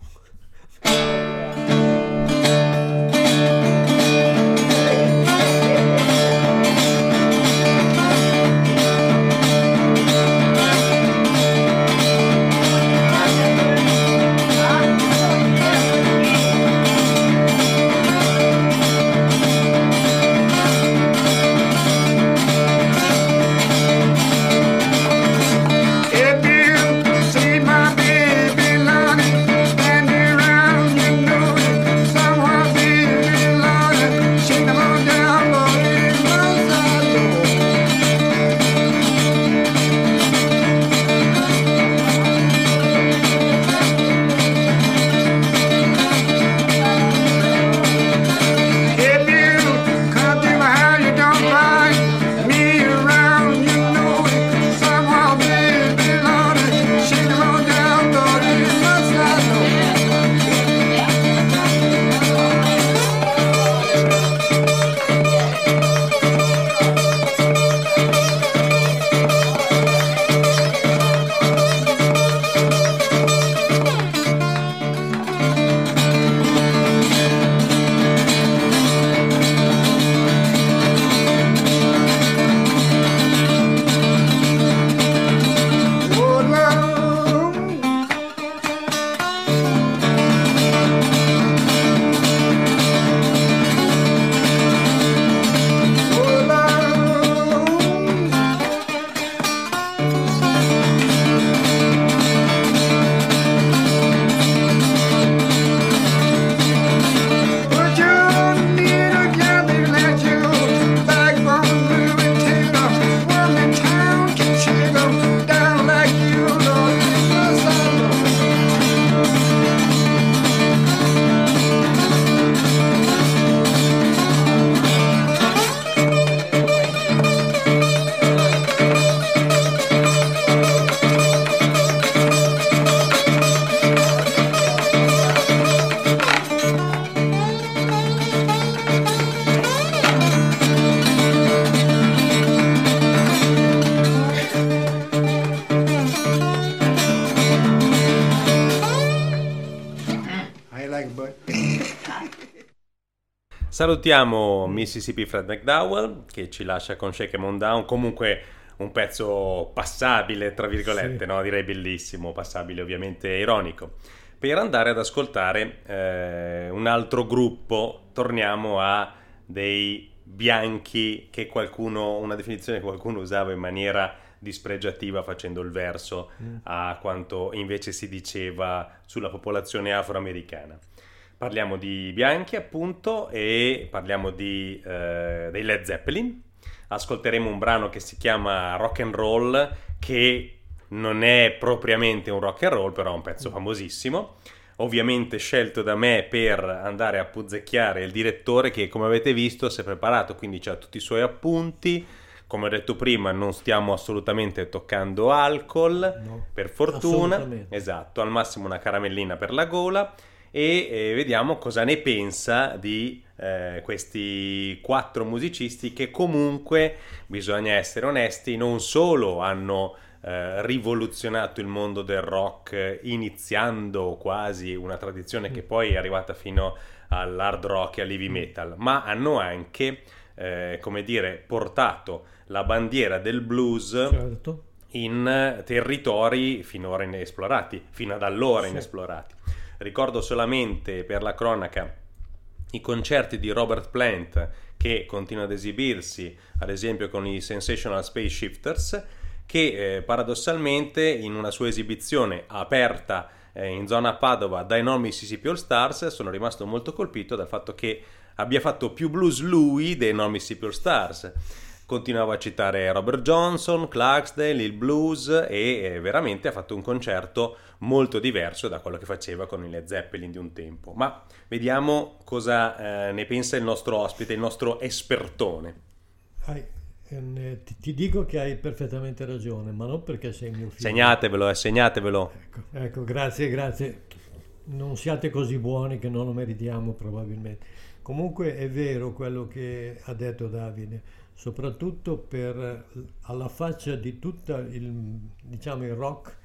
Salutiamo Mississippi Fred McDowell che ci lascia con Shake 'em on Down, comunque un pezzo passabile, tra virgolette, Sì. no? direi bellissimo, passabile ovviamente ironico. Per andare ad ascoltare eh, un altro gruppo, torniamo a dei bianchi che qualcuno, una definizione che qualcuno usava in maniera dispregiativa facendo il verso a quanto invece si diceva sulla popolazione afroamericana. Parliamo di bianchi appunto e parliamo di, eh, dei Led Zeppelin. Ascolteremo un brano che si chiama Rock and Roll che non è propriamente un rock and roll, però è un pezzo famosissimo. Ovviamente scelto da me per andare a puzzecchiare il direttore che come avete visto si è preparato, quindi ha tutti i suoi appunti. Come ho detto prima, non stiamo assolutamente toccando alcol, No, per fortuna. Esatto, al massimo una caramellina per la gola e eh, vediamo cosa ne pensa di eh, questi quattro musicisti che comunque, bisogna essere onesti, non solo hanno eh, rivoluzionato il mondo del rock iniziando quasi una tradizione che poi è arrivata fino all'hard rock e all'heavy metal, ma hanno anche, eh, come dire, portato la bandiera del blues Certo. in territori finora inesplorati, fino ad allora Sì. inesplorati. Ricordo solamente per la cronaca i concerti di Robert Plant che continua ad esibirsi, ad esempio con i Sensational Space Shifters, che eh, paradossalmente in una sua esibizione aperta eh, in zona Padova dai non Mississippi All Stars sono rimasto molto colpito dal fatto che abbia fatto più blues lui dei non Mississippi All Stars. Continuava a citare Robert Johnson, Clarksdale, il blues e eh, veramente ha fatto un concerto molto diverso da quello che faceva con i Led Zeppelin di un tempo. Ma vediamo cosa eh, ne pensa il nostro ospite, il nostro espertone. Hai- ehm, eh, ti, ti dico che hai perfettamente ragione, ma non perché sei mio figlio. Segnatevelo, eh, segnatevelo. Ecco, ecco, grazie, grazie. Non siate così buoni che non lo meritiamo probabilmente. Comunque è vero quello che ha detto Davide, soprattutto per alla faccia di tutto il, diciamo, il rock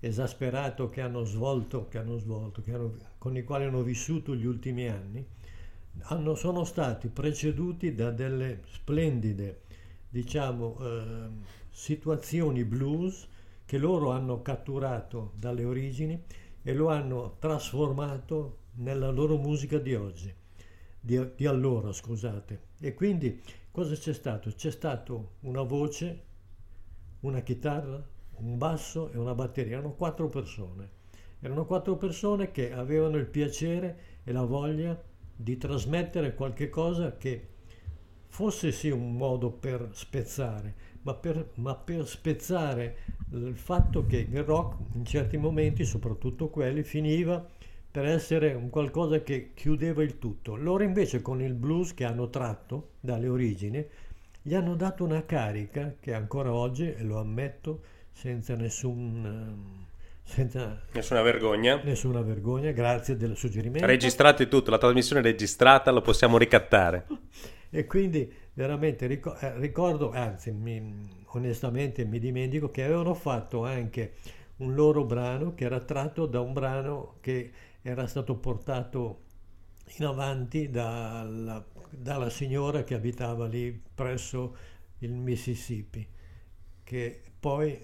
esasperato che hanno svolto, che hanno svolto, che hanno- con i quali hanno vissuto gli ultimi anni, hanno- sono stati preceduti da delle splendide, diciamo, ehm, situazioni blues che loro hanno catturato dalle origini e lo hanno trasformato nella loro musica di oggi, di, di allora, scusate. E quindi cosa c'è stato? C'è stato una voce, una chitarra, un basso e una batteria. Erano quattro persone. Erano quattro persone che avevano il piacere e la voglia di trasmettere qualche cosa che fosse sì un modo per spezzare, ma per, ma per spezzare il fatto che il rock in certi momenti, soprattutto quelli, finiva per essere un qualcosa che chiudeva il tutto. Loro invece con il blues che hanno tratto dalle origini, gli hanno dato una carica che ancora oggi, e lo ammetto, senza nessun... ehm, senza Nessuna vergogna. nessuna vergogna, grazie del suggerimento. Registrate tutto, la trasmissione è registrata, lo possiamo ricattare. E quindi veramente eh, ricordo, anzi mi- onestamente mi dimentico che avevano fatto anche un loro brano che era tratto da un brano che era stato portato in avanti dalla, dalla signora che abitava lì presso il Mississippi, che poi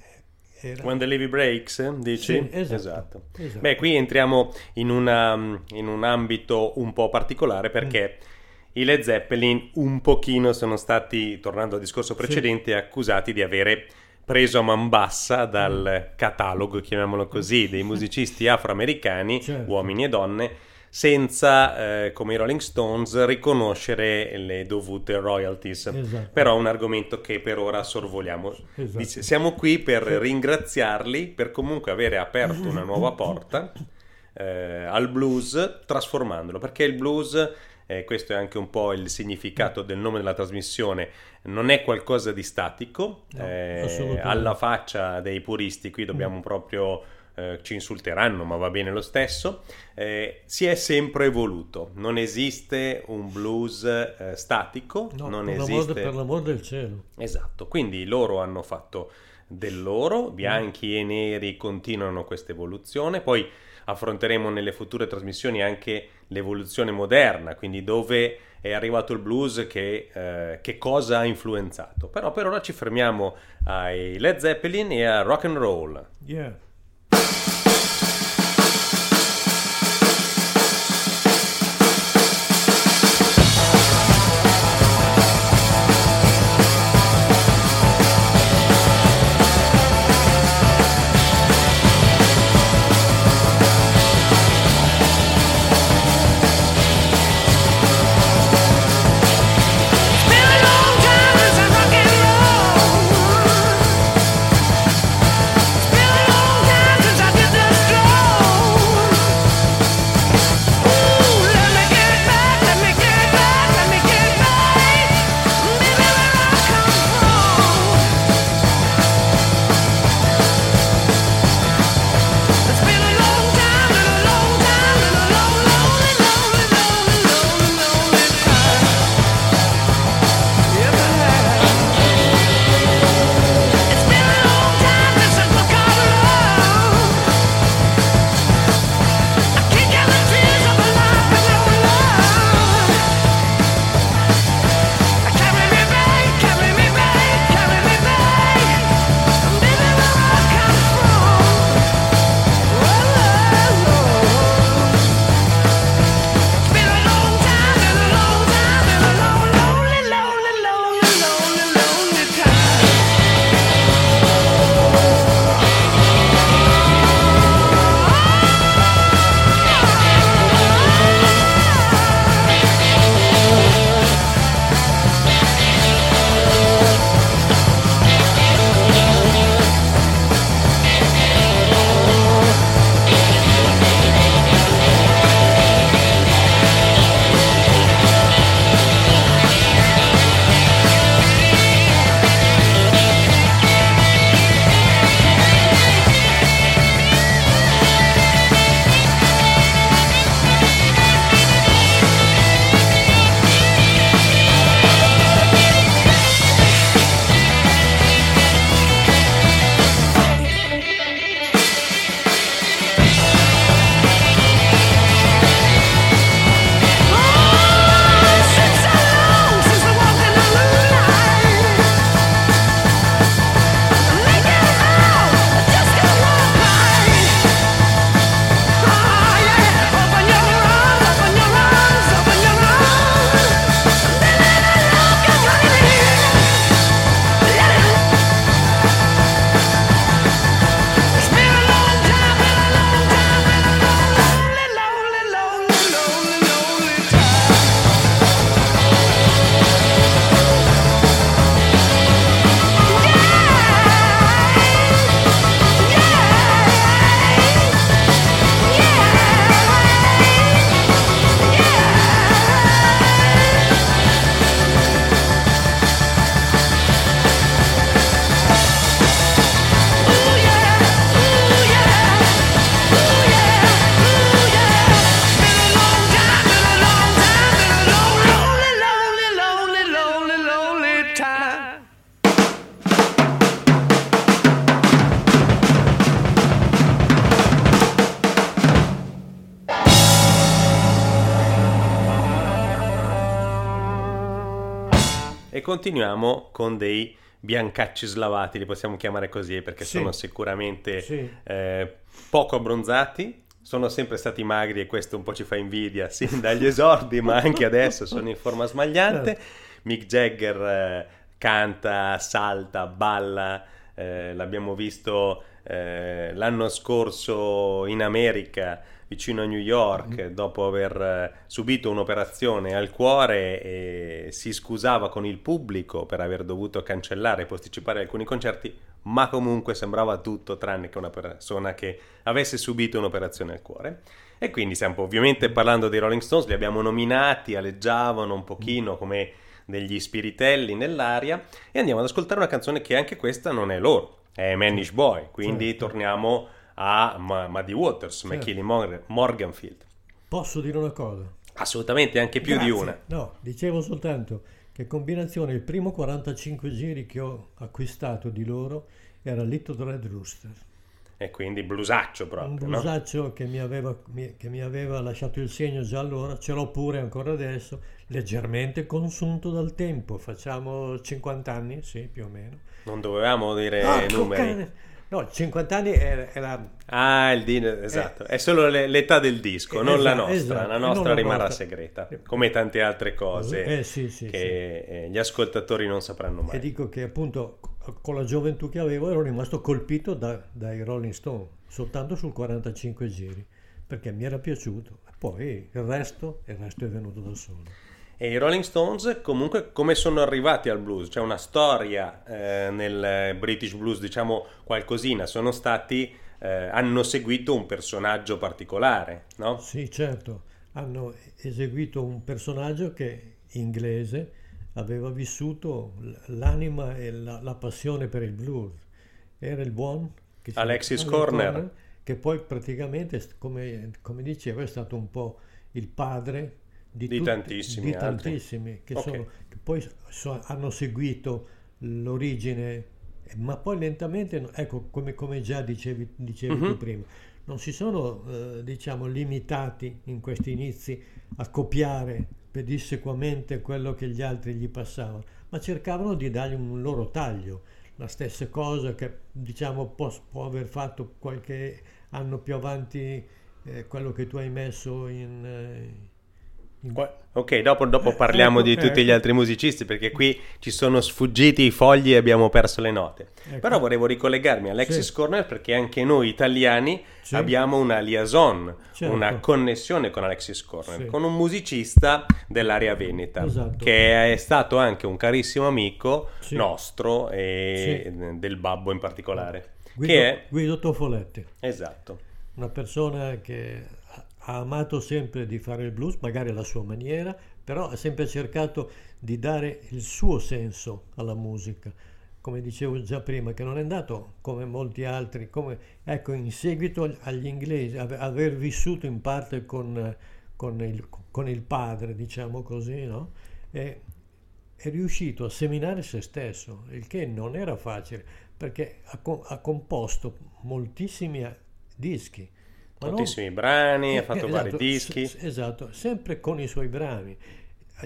era... When the Levy Breaks, dici? Sì, esatto, esatto. Beh, qui entriamo in, una- in un ambito un po' particolare perché Mm. i Led Zeppelin un pochino sono stati, tornando al discorso precedente, accusati di avere preso a man bassa dal catalogo, chiamiamolo così, dei musicisti afroamericani, Certo. uomini e donne, senza, eh, come i Rolling Stones, riconoscere le dovute royalties. Esatto. Però è un argomento che per ora sorvoliamo. Esatto. Dice- siamo qui per ringraziarli per comunque avere aperto una nuova [laughs] porta eh, al blues trasformandolo, perché il blues, eh, questo è anche un po' il significato del nome della trasmissione, non è qualcosa di statico, No, eh, alla faccia dei puristi qui dobbiamo proprio... eh, ci insulteranno, ma va bene lo stesso. eh, si è sempre evoluto. Non esiste un blues eh, statico, No, non per, l'amor, esiste. per l'amor del cielo. Esatto, quindi loro hanno fatto del loro, bianchi e neri continuano questa evoluzione, poi affronteremo nelle future trasmissioni anche l'evoluzione moderna, quindi dove è arrivato il blues, che, eh, che cosa ha influenzato. Però per ora ci fermiamo ai Led Zeppelin e a rock and roll. Yeah. Continuiamo con dei biancacci slavati, li possiamo chiamare così perché Sì. sono sicuramente Sì. eh, poco abbronzati. Sono sempre stati magri e questo un po' ci fa invidia, sin dagli esordi, ma anche adesso sono in forma smagliante. Mick Jagger eh, canta, salta, balla, eh, l'abbiamo visto eh, l'anno scorso in America, vicino a New York, dopo aver eh, subito un'operazione al cuore e si scusava con il pubblico per aver dovuto cancellare e posticipare alcuni concerti, ma comunque sembrava tutto tranne che una persona che avesse subito un'operazione al cuore. E quindi stiamo ovviamente parlando dei Rolling Stones, li abbiamo nominati, aleggiavano un pochino come degli spiritelli nell'aria e andiamo ad ascoltare una canzone che anche questa non è loro, è Manish Boy, quindi Certo. torniamo a Ma- Muddy Waters, Certo. McKinley Mor- Morganfield. Posso dire una cosa? Assolutamente, anche più di Grazie. una. No, dicevo soltanto che combinazione, il primo 45 giri che ho acquistato di loro era Little Red Rooster. E quindi blusaccio un proprio, no? blusaccio che, mi aveva, che mi aveva lasciato il segno già allora, ce l'ho pure ancora adesso, leggermente consunto dal tempo, facciamo 50 anni, sì, più o meno. Non dovevamo dire Ah, numeri. cane! No, 50 anni era, era- Ah, il di- esatto, è solo le- l'età del disco, Eh, non la esatto, nostra, esatto, la e nostra la rimarrà vostra. segreta, come tante altre cose Eh, sì, sì, che eh, gli ascoltatori non sapranno E mai. dico che appunto con la gioventù che avevo ero rimasto colpito da- dai Rolling Stone, soltanto sul 45 giri, perché mi era piaciuto. E poi il resto, il resto è venuto da solo. E i Rolling Stones comunque come sono arrivati al blues? C'è una storia eh, nel British Blues, diciamo qualcosina, sono stati, eh, hanno seguito un personaggio particolare, no? Sì, certo, hanno eseguito un personaggio che inglese aveva vissuto l'anima e la, la passione per il blues. Era il buon Alexis Alex Corner. che poi praticamente, come, come dicevo, è stato un po' il padre di, Di tutti- tantissimi di tantissimi che, Ok. sono- che poi so- hanno seguito l'origine, ma poi lentamente, ecco, come, come già dicevi, dicevi Mhm. tu prima, non si sono, eh, diciamo, limitati in questi inizi a copiare pedissequamente quello che gli altri gli passavano, ma cercavano di dargli un loro taglio. La stessa cosa che, diciamo, può, può aver fatto qualche anno più avanti eh, quello che tu hai messo in... eh, Ok, dopo, dopo Eh, parliamo ecco, di tutti gli ecco. altri musicisti perché qui ci sono sfuggiti i fogli e abbiamo perso le note. Ecco. Però volevo ricollegarmi a Alexis Sì. Corner perché anche noi italiani Sì. abbiamo una liaison, Certo. una connessione con Alexis Corner, Sì. con un musicista dell'area veneta Esatto. che è stato anche un carissimo amico nostro e del babbo in particolare. Guido, Che è Guido Tofoletti. esatto. una persona che ha amato sempre di fare il blues, magari alla sua maniera, però ha sempre cercato di dare il suo senso alla musica. Come dicevo già prima, che non è andato come molti altri, come, ecco, in seguito ag- agli inglesi, ave- aver vissuto in parte con, con il, con il padre, diciamo così, no? E, è riuscito a seminare se stesso, il che non era facile, perché ha, ha composto moltissimi eh, dischi. Ma non- Moltissimi brani, ha eh, fatto eh, vari esatto, dischi. s- esatto, sempre con i suoi brani.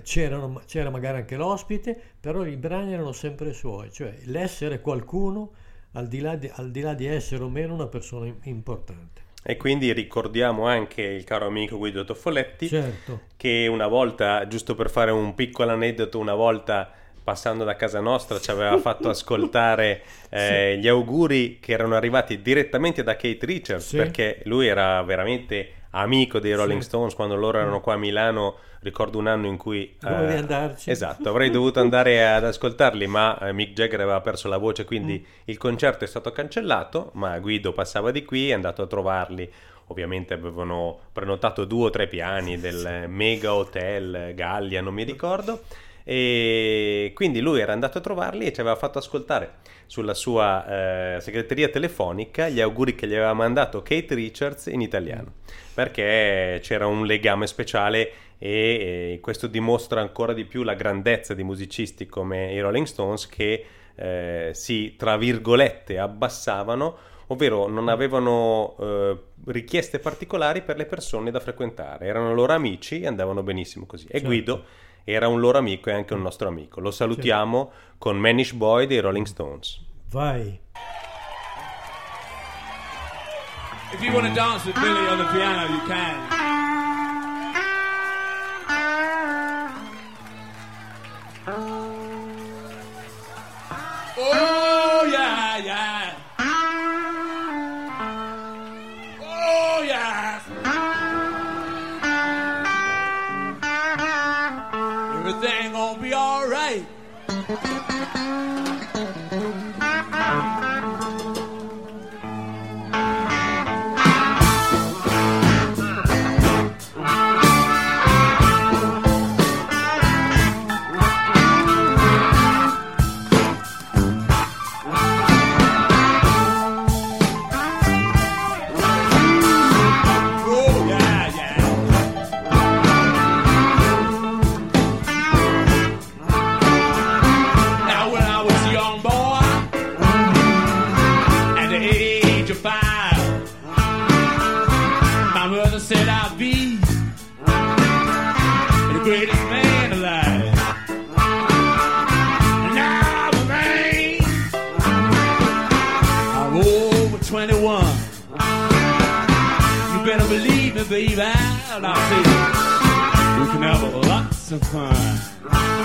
C'erano- c'era magari anche l'ospite, però i brani erano sempre suoi, cioè l'essere qualcuno al di là di, al di là di essere o meno una persona im- importante. E quindi ricordiamo anche il caro amico Guido Toffoletti Certo, che una volta, giusto per fare un piccolo aneddoto, una volta passando da casa nostra ci aveva [laughs] fatto ascoltare eh, gli auguri che erano arrivati direttamente da Kate Richards Sì. perché lui era veramente amico dei Rolling Sì. Stones quando loro erano qua a Milano ricordo un anno in cui Dovevi eh, andarci. esatto avrei dovuto andare [laughs] ad ascoltarli ma eh, Mick Jagger aveva perso la voce quindi Mm. il concerto è stato cancellato ma Guido passava di qui è andato a trovarli ovviamente avevano prenotato due o tre piani del mega hotel Gallia non mi ricordo e quindi lui era andato a trovarli e ci aveva fatto ascoltare sulla sua eh, segreteria telefonica gli auguri che gli aveva mandato Kate Richards in italiano. Perché c'era un legame speciale e, eh, questo dimostra ancora di più la grandezza di musicisti come i Rolling Stones che eh, si tra virgolette abbassavano ovvero non avevano eh, richieste particolari per le persone da frequentare. Erano loro amici e andavano benissimo così. E Certo. Guido era un loro amico e anche un nostro amico. Lo salutiamo con Manish Boy dei Rolling Stones. vai. If you want to dance with Billy on the piano, you can. Oh [laughs] We. I see you can have lots of fun.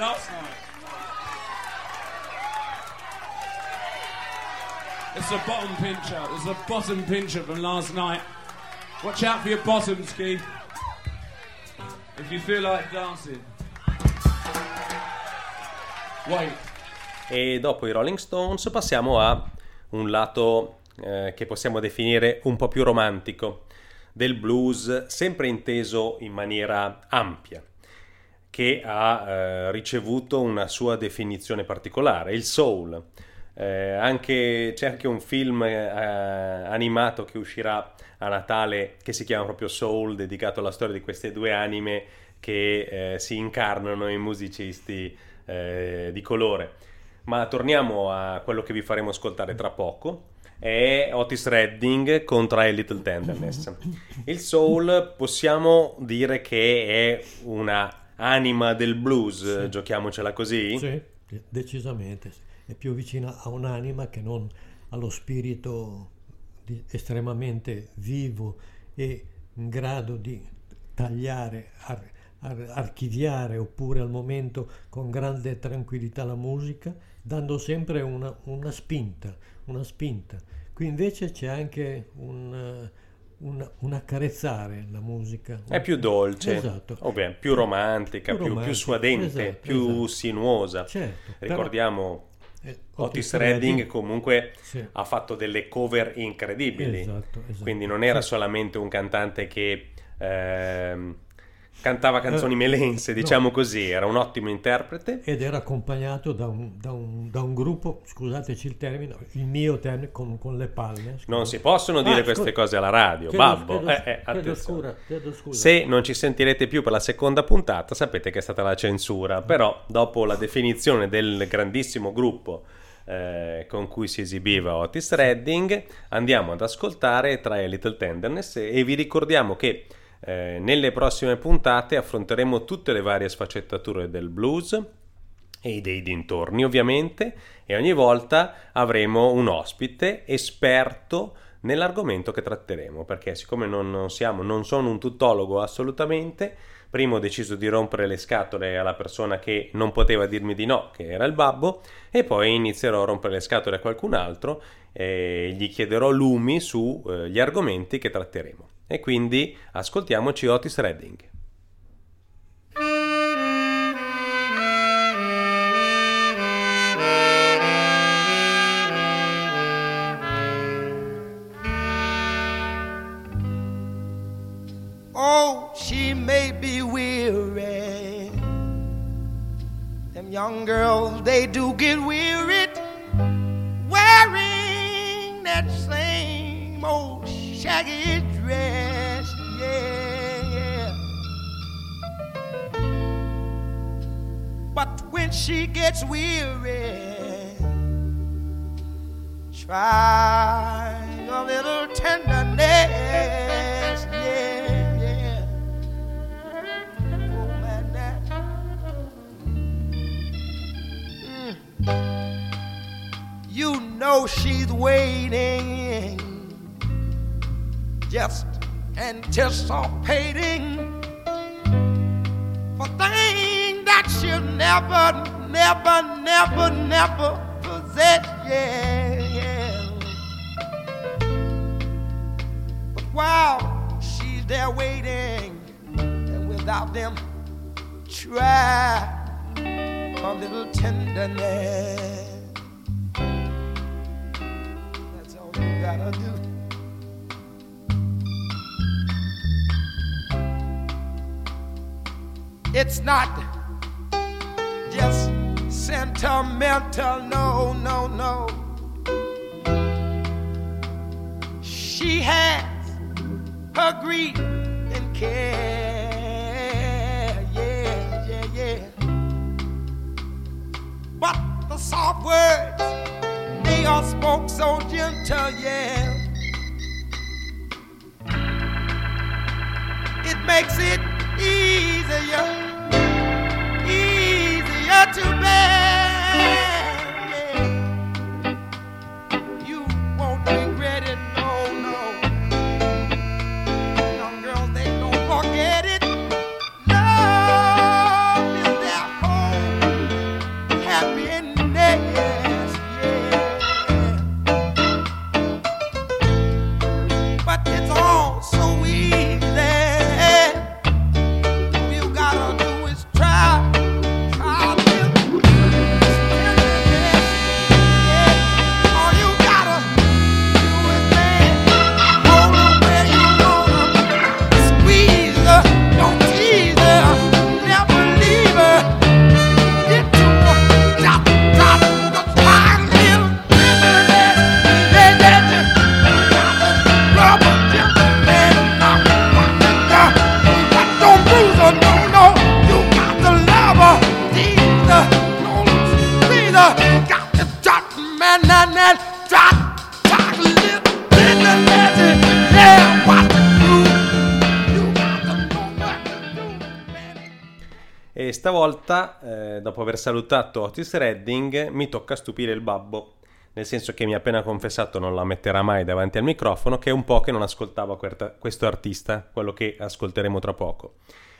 last. It's a bottom pincher. It's a bottom pincher from last night. Watch out for your bottom ski. If you feel like dancing. Wait. E dopo i Rolling Stones passiamo a un lato eh, che possiamo definire un po' più romantico del blues, sempre inteso in maniera ampia che ha eh, ricevuto una sua definizione particolare, il soul. Eh, anche, c'è anche un film eh, animato che uscirà a Natale che si chiama proprio Soul, dedicato alla storia di queste due anime che eh, si incarnano in musicisti eh, di colore. Ma torniamo a quello che vi faremo ascoltare tra poco. È Otis Redding con Try a Little Tenderness. Il soul possiamo dire che è una anima del blues, giochiamocela così? Sì, decisamente. È più vicina a un'anima che non allo spirito estremamente vivo e in grado di tagliare, ar- ar- archiviare oppure al momento con grande tranquillità la musica, dando sempre una, una spinta, una spinta. Qui invece c'è anche un, un, un accarezzare la musica. È più dolce, Esatto. ovvio, più romantica, Più più, più suadente, esatto, più esatto. sinuosa. Certo, però- Ricordiamo Eh, Otis Redding comunque Sì. ha fatto delle cover incredibili, Esatto, esatto. quindi non era solamente un cantante che ehm, cantava canzoni Eh, melense, no. diciamo così, era un ottimo interprete. ed era accompagnato da un, da un- da un gruppo, scusateci il termine, il mio termine con, con le palle. scusa. Non si possono dire Ah, queste cose alla radio, Chiedo- babbo. chiedo- Eh, eh, chiedo scusa, scusa. Se non ci sentirete più per la seconda puntata, sapete che è stata la censura. Però, dopo la definizione del grandissimo gruppo eh, con cui si esibiva Otis Redding, andiamo ad ascoltare Try a Little Tenderness e vi ricordiamo che eh, nelle prossime puntate affronteremo tutte le varie sfaccettature del blues e dei dintorni ovviamente e ogni volta avremo un ospite esperto nell'argomento che tratteremo perché siccome non, siamo non sono un tuttologo assolutamente prima ho deciso di rompere le scatole alla persona che non poteva dirmi di no che era il babbo e poi inizierò a rompere le scatole a qualcun altro e gli chiederò lumi sugli argomenti che tratteremo e quindi ascoltiamoci Otis Redding. Oh, she may be young girls, they do get wearied wearing that same old shaggy dress. Yeah, yeah. But when she gets weary, try a little tenderness. Yeah, yeah. Oh, man, that. Mm. You know she's waiting, just anticipating for things that she'll never, never, never, never possess. Yeah, yeah. But while she's there waiting, and without them, try a little tenderness. That's all you gotta do. It's not just sentimental, no, no, no. She has her grief and care, yeah, yeah, yeah. But the soft words, they are spoke so gentle, yeah. It makes it easier, easier to bear. Eh, dopo aver salutato Otis Redding, mi tocca stupire il babbo. Nel senso che mi ha appena confessato, non la metterà mai davanti al microfono, che è un po' che non ascoltava questo artista, quello che ascolteremo tra poco.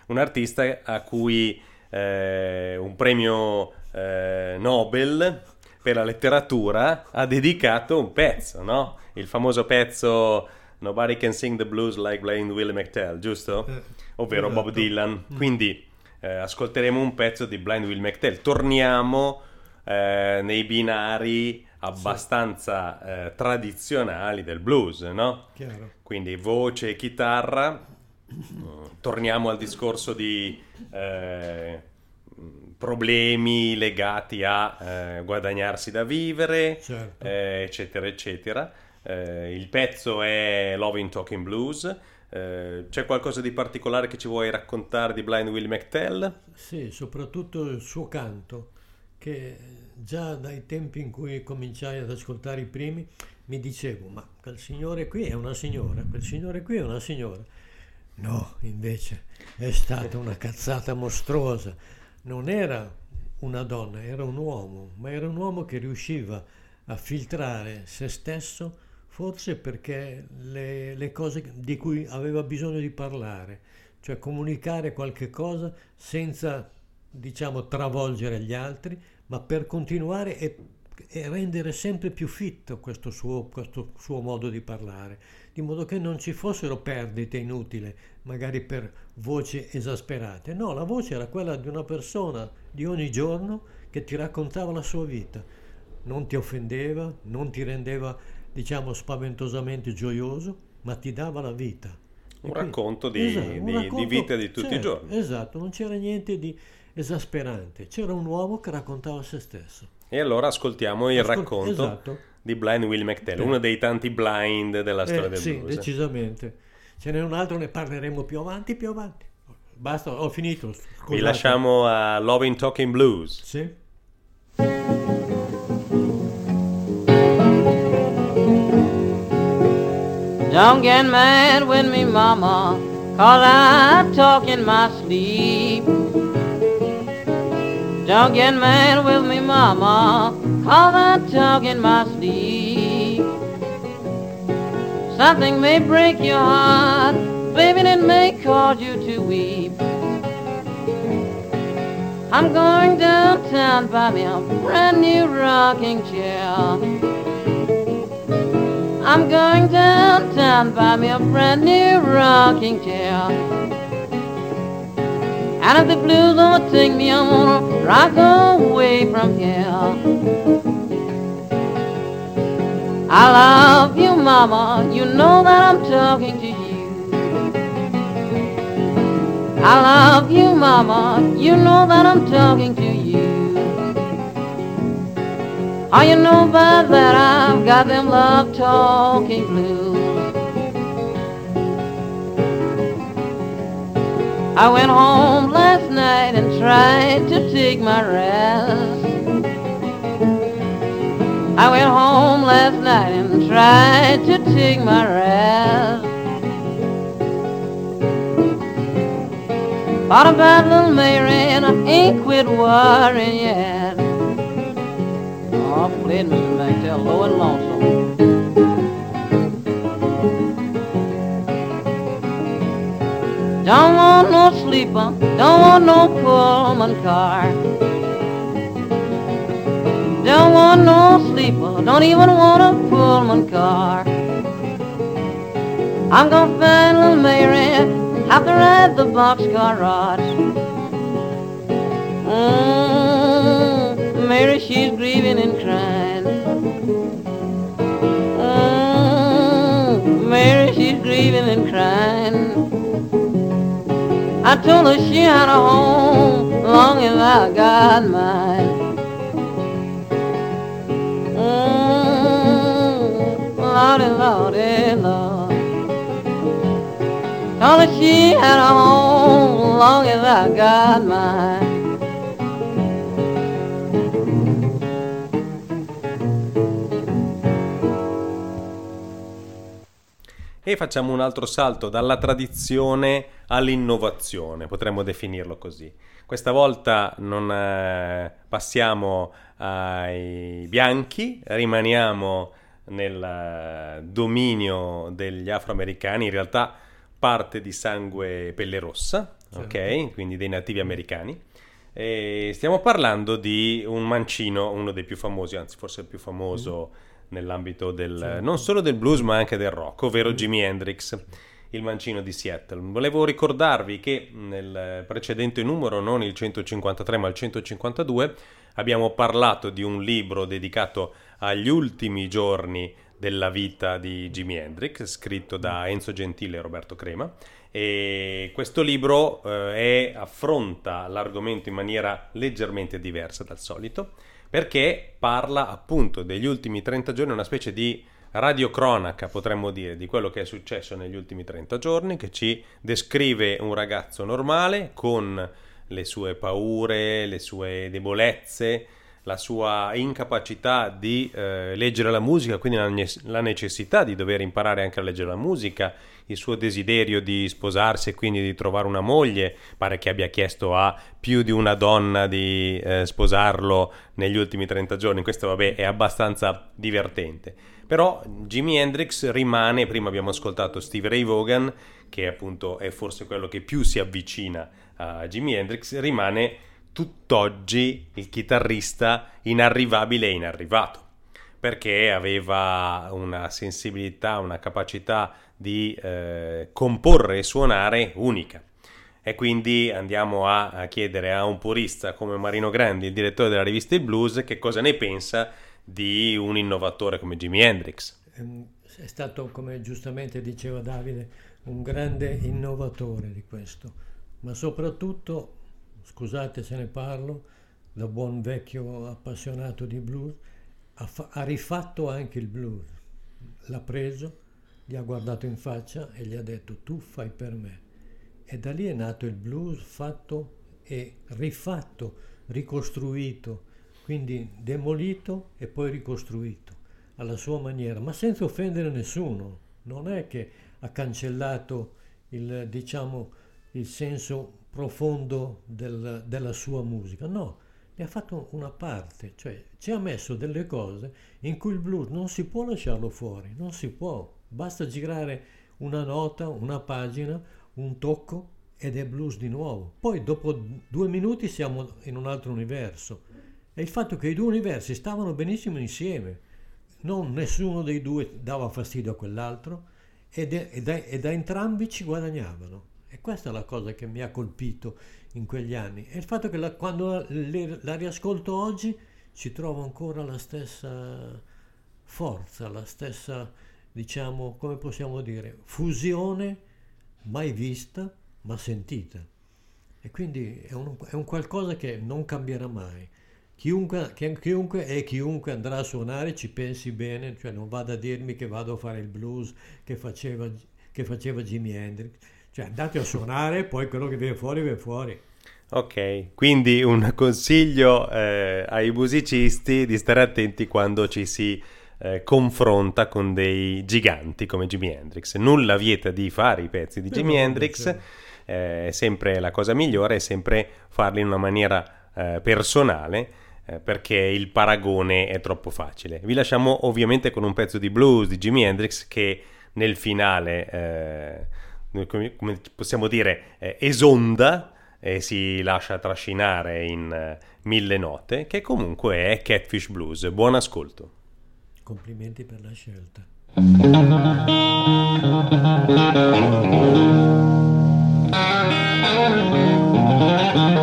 Un artista a cui eh, un premio eh, Nobel per la letteratura ha dedicato un pezzo, no? Il famoso pezzo Nobody Can Sing the Blues Like Blind Willie McTell, giusto? Eh, Ovvero Bob esatto. Dylan. Quindi eh, ascolteremo un pezzo di Blind Will McTell. Torniamo eh, nei binari abbastanza eh, tradizionali del blues, no? Chiaro. Quindi voce e chitarra. Mm, Torniamo al discorso di eh, problemi legati a eh, guadagnarsi da vivere, Certo. eh, eccetera, eccetera. Eh, il pezzo è Loving Talking Blues. Eh, c'è qualcosa di particolare che ci vuoi raccontare di Blind Will McTell? Sì, soprattutto il suo canto, che già dai tempi in cui cominciai ad ascoltare i primi mi dicevo, ma quel signore qui è una signora, quel signore qui è una signora. No, invece è stata una cazzata mostruosa. Non era una donna, era un uomo, ma era un uomo che riusciva a filtrare se stesso, forse perché le, le cose di cui aveva bisogno di parlare, cioè comunicare qualche cosa senza, diciamo, travolgere gli altri, ma per continuare e, e rendere sempre più fitto questo suo, questo suo modo di parlare, di modo che non ci fossero perdite inutili, magari per voci esasperate. No, la voce era quella di una persona di ogni giorno che ti raccontava la sua vita. Non ti offendeva, non ti rendeva, diciamo, spaventosamente gioioso, ma ti dava la vita. Un E racconto di- un di- di vita di tutti i certo, giorni. Esatto, non c'era niente di esasperante, c'era un uomo che raccontava se stesso. E allora ascoltiamo il Ascol- racconto esatto. di Blind Will McTell, Beh. uno dei tanti blind della storia Eh, del sì, blues. decisamente. Ce n'è un altro, ne parleremo più avanti, più avanti. Basta, ho finito. Vi scusate. lasciamo a Loving Talking Blues. Sì. Don't get mad with me, mama, cause I talk in my sleep. Don't get mad with me, mama, cause I talk in my sleep. Something may break your heart, baby, it may cause you to weep. I'm going downtown, buy me a brand new rocking chair. I'm going downtown, buy me a brand new rocking chair. And if the blues overtake me, I'm gonna rock away from here. I love you, mama, you know that I'm talking to you. I love you, mama, you know that I'm talking to you. Oh, you know by that I've got them love talking blues. I went home last night and tried to take my rest. I went home last night and tried to take my rest. Thought about little Mary and I ain't quit worrying yet. Oh, played Mr. McTell low and lonesome. Don't want no sleeper, don't want no Pullman car. Don't want no sleeper, don't even want a Pullman car. I'm gonna find little Mary, have to ride the boxcar rods. Mm, Mary, she's grieving and crying. Mm, Mary, she's grieving and crying. I told her she had a home long as I got mine. Mm, Lordy, Lordy, Lord. Told her she had a home long as I got mine. E facciamo un altro salto dalla tradizione all'innovazione, potremmo definirlo così. Questa volta non eh, passiamo ai bianchi, rimaniamo nel eh, dominio degli afroamericani, in realtà parte di sangue pelle rossa, ok? Quindi dei nativi americani. E stiamo parlando di un mancino, uno dei più famosi, anzi forse il più famoso nell'ambito del, Certo. non solo del blues ma anche del rock, ovvero Jimi Hendrix, il mancino di Seattle. Volevo ricordarvi che nel precedente numero, non il 153 ma il 152, abbiamo parlato di un libro dedicato agli ultimi giorni della vita di Jimi Hendrix, scritto da Enzo Gentile e Roberto Crema. E questo libro eh, è- affronta l'argomento in maniera leggermente diversa dal solito, perché parla appunto degli ultimi 30 giorni, una specie di radiocronaca, potremmo dire, di quello che è successo negli ultimi 30 giorni, che ci descrive un ragazzo normale con le sue paure, le sue debolezze, la sua incapacità di eh, leggere la musica, quindi la, ne- la necessità di dover imparare anche a leggere la musica, il suo desiderio di sposarsi e quindi di trovare una moglie, pare che abbia chiesto a più di una donna di eh, sposarlo negli ultimi 30 giorni, questo vabbè è abbastanza divertente. Però Jimi Hendrix rimane, prima abbiamo ascoltato Steve Ray Vaughan, che appunto è forse quello che più si avvicina a Jimi Hendrix, rimane tutt'oggi il chitarrista inarrivabile e inarrivato perché aveva una sensibilità, una capacità di eh, comporre e suonare unica. E quindi andiamo a, a chiedere a un purista come Marino Grandi, il direttore della rivista Il Blues, che cosa ne pensa di un innovatore come Jimi Hendrix. Ehm, È stato, come giustamente diceva Davide, un grande innovatore di questo, ma soprattutto, scusate se ne parlo, da buon vecchio appassionato di blues, ha, fa- ha rifatto anche il blues. L'ha preso, gli ha guardato in faccia e gli ha detto tu fai per me. E da lì è nato il blues fatto e rifatto, ricostruito, quindi demolito e poi ricostruito alla sua maniera, ma senza offendere nessuno. Non è che ha cancellato il, diciamo, il senso profondo del- della sua musica, no, ne ha fatto una parte, cioè ci ha messo delle cose in cui il blues non si può lasciarlo fuori, non si può, basta girare una nota, una pagina, un tocco ed è blues di nuovo. Poi dopo due minuti siamo in un altro universo. E il fatto che i due universi stavano benissimo insieme, non nessuno dei due dava fastidio a quell'altro e, da, entrambi ci guadagnavano. E questa è la cosa che mi ha colpito in quegli anni. E il fatto che la- quando la, la riascolto oggi ci trovo ancora la stessa forza, la stessa, diciamo, come possiamo dire, fusione mai vista ma sentita. E quindi è un, è un qualcosa che non cambierà mai. Chiunque, chiunque e chiunque andrà a suonare ci pensi bene, cioè non vada a dirmi che vado a fare il blues che faceva, che faceva Jimi Hendrix. Cioè andate a suonare, poi quello che viene fuori viene fuori. Ok, quindi un consiglio eh, ai musicisti di stare attenti quando ci si eh, confronta con dei giganti come Jimi Hendrix. Nulla vieta di fare i pezzi di Beh, Jimi Hendrix, certo. eh, è sempre la cosa migliore, è sempre farli in una maniera eh, personale eh, perché il paragone è troppo facile. Vi lasciamo ovviamente con un pezzo di blues di Jimi Hendrix che nel finale, eh, come, come possiamo dire, eh, esonda e si lascia trascinare in eh, mille note, che comunque è Catfish Blues. Buon ascolto. Complimenti per la scelta. Well,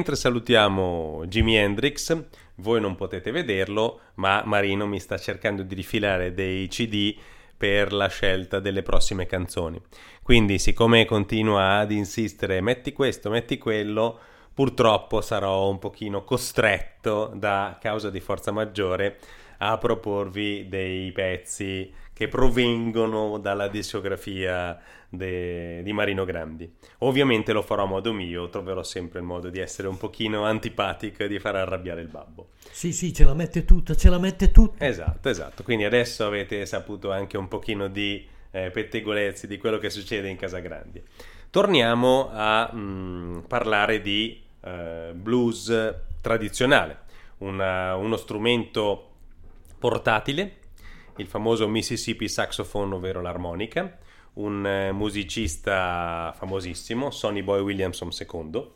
mentre salutiamo Jimi Hendrix, voi non potete vederlo, ma Marino mi sta cercando di rifilare dei CD per la scelta delle prossime canzoni. Quindi, siccome continua ad insistere metti questo, metti quello, purtroppo sarò un pochino costretto da causa di forza maggiore a proporvi dei pezzi che provengono dalla discografia de- di Marino Grandi. Ovviamente lo farò a modo mio, troverò sempre il modo di essere un pochino antipatico e di far arrabbiare il babbo. Sì, sì, ce la mette tutta, ce la mette tutta. Esatto, esatto. Quindi adesso avete saputo anche un pochino di eh, pettegolezzi di quello che succede in Casa Grandi. Torniamo a mm, parlare di eh, blues tradizionale, una- uno strumento portatile, il famoso Mississippi Saxophone, ovvero l'armonica, un eh, musicista famosissimo, Sonny Boy Williamson II,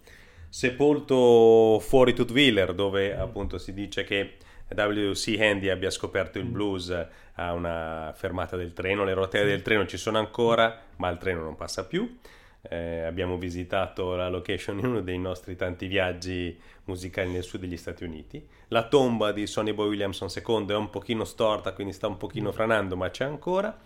sepolto fuori Tutviller, dove appunto si dice che W.C. Handy abbia scoperto il blues a una fermata del treno, le rotelle del treno ci sono ancora, ma il treno non passa più. Eh, abbiamo visitato la location in uno dei nostri tanti viaggi musicali nel sud degli Stati Uniti. La tomba di Sonny Boy Williamson II è un pochino storta, quindi sta un pochino franando, ma c'è ancora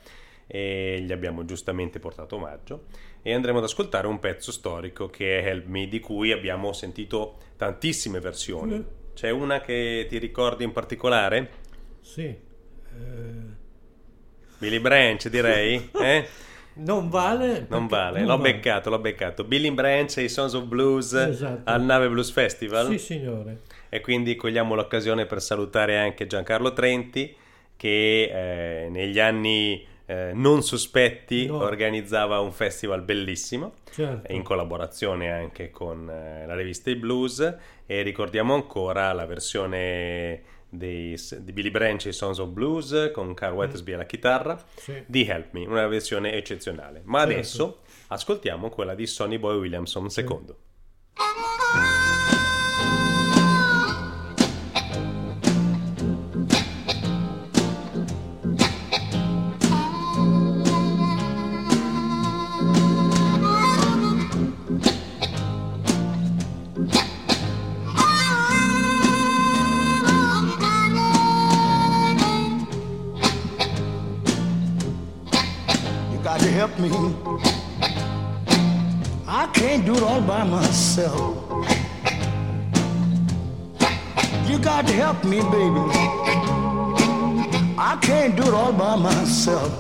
e gli abbiamo giustamente portato omaggio e andremo ad ascoltare un pezzo storico che è Help Me di cui abbiamo sentito tantissime versioni. C'è una che ti ricordi in particolare? Sì. eh, Billy Branch direi? Eh? [laughs] non vale. Non vale, non l'ho vale. beccato, l'ho beccato. Billy Branch e i Sons of Blues Esatto. al Nave Blues Festival. Sì, signore. E quindi cogliamo l'occasione per salutare anche Giancarlo Trenti che eh, negli anni eh, non sospetti No. organizzava un festival bellissimo Certo. in collaborazione anche con eh, la rivista I Blues e ricordiamo ancora la versione dei, di Billy Branch e Sons of Blues con Carl Weathersby alla chitarra Mm. Sì. di Help Me, una versione eccezionale. Ma Certo. adesso ascoltiamo quella di Sonny Boy Williamson II. You me. I can't do it all by myself. You got to help me, baby. I can't do it all by myself.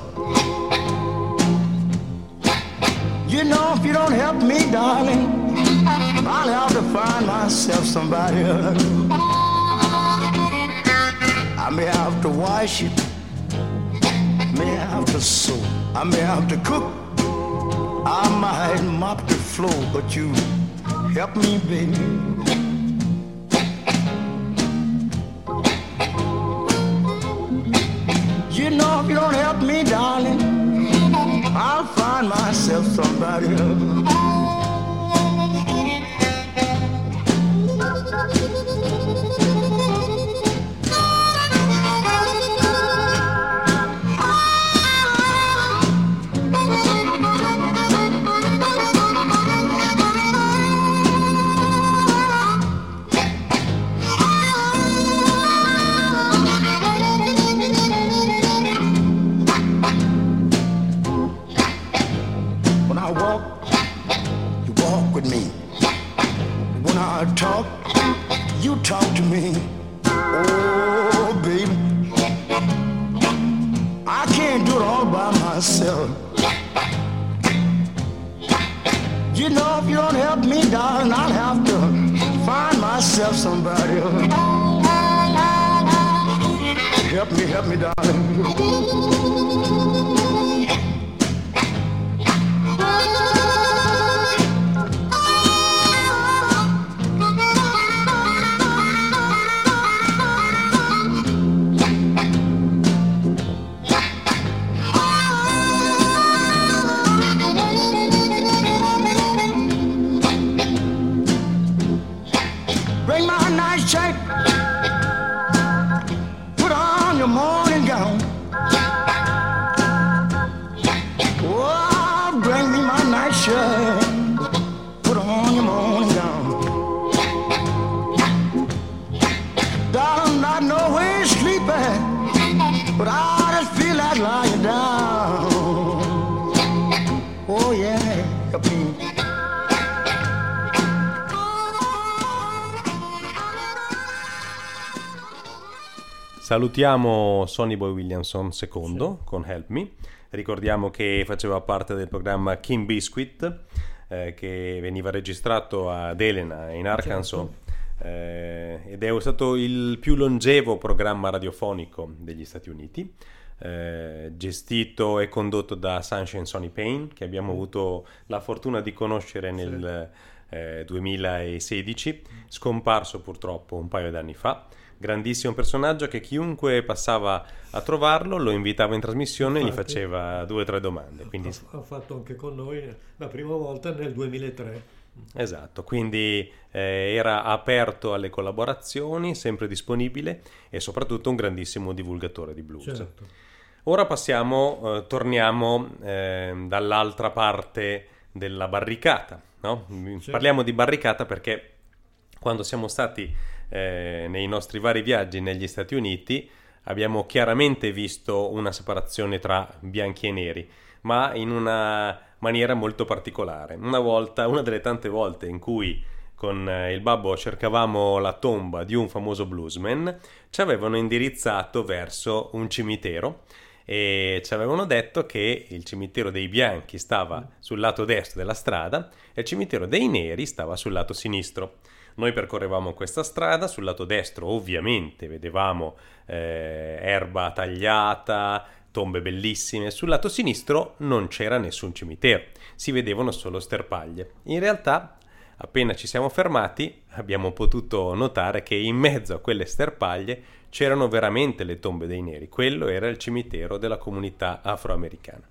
You know, if you don't help me, darling, I'll have to find myself somebody else. I may have to wash it may have to sew, I may have to cook, I might mop the floor, but you help me, baby. You know, if you don't help me, darling, I'll find myself somebody else. I walk, you walk with me. When I talk, you talk to me. Oh, baby. I can't do it all by myself. You know, if you don't help me, darling, I'll have to find myself somebody. Help me, help me, darling. Salutiamo Sonny Boy Williamson II con Help Me. Ricordiamo che faceva parte del programma King Biscuit eh, che veniva registrato ad Elena in Arkansas. Eh, ed è stato il più longevo programma radiofonico degli Stati Uniti. eh, gestito e condotto da Sunshine Sonny Payne che abbiamo avuto la fortuna di conoscere nel eh, 2016 scomparso purtroppo un paio d'anni fa grandissimo personaggio che chiunque passava a trovarlo lo invitava in trasmissione e gli Infatti. faceva due o tre domande quindi Ha fatto anche con noi la prima volta nel 2003. Esatto, quindi eh, era aperto alle collaborazioni, sempre disponibile e soprattutto un grandissimo divulgatore di blues. Certo. Ora passiamo, eh, torniamo eh, dall'altra parte della barricata. no? Sì. Parliamo di barricata perché quando siamo stati eh, nei nostri vari viaggi negli Stati Uniti abbiamo chiaramente visto una separazione tra bianchi e neri, ma in una maniera molto particolare. Una volta, una delle tante volte in cui con eh, il babbo cercavamo la tomba di un famoso bluesman, ci avevano indirizzato verso un cimitero e ci avevano detto che il cimitero dei bianchi stava sul lato destro della strada e il cimitero dei neri stava sul lato sinistro. Noi percorrevamo questa strada, sul lato destro ovviamente vedevamo eh, erba tagliata, tombe bellissime, sul lato sinistro non c'era nessun cimitero, si vedevano solo sterpaglie. In realtà, appena ci siamo fermati, abbiamo potuto notare che in mezzo a quelle sterpaglie c'erano veramente le tombe dei neri, quello era il cimitero della comunità afroamericana,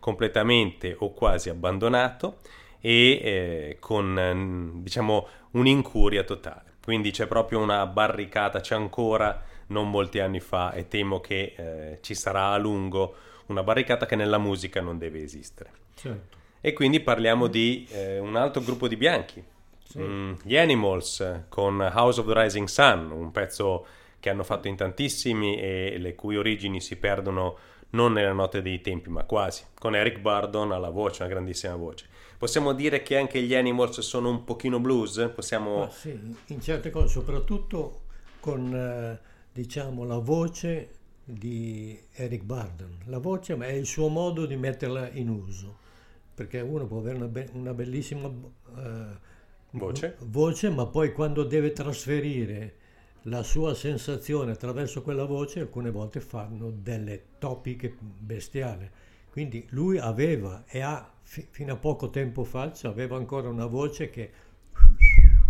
completamente o quasi abbandonato e eh, con eh, diciamo un'incuria totale. Quindi c'è proprio una barricata, c'è ancora non molti anni fa e temo che eh, ci sarà a lungo una barricata che nella musica non deve esistere. Certo. E quindi parliamo di eh, un altro gruppo di bianchi, Sì. Mm, gli Animals con House of the Rising Sun, un pezzo che hanno fatto in tantissimi e le cui origini si perdono non nella notte dei tempi, ma quasi, con Eric Burdon alla voce, una grandissima voce. Possiamo dire che anche gli Animals sono un pochino blues? Possiamo... Ma sì, in certe cose, soprattutto con eh, diciamo la voce di Eric Burdon. La voce ma è il suo modo di metterla in uso, perché uno può avere una, be- una bellissima eh, Voce. voce, ma poi quando deve trasferire la sua sensazione attraverso quella voce, alcune volte fanno delle topiche bestiali. Quindi lui aveva e ha, f- fino a poco tempo fa, cioè aveva ancora una voce che... [laughs]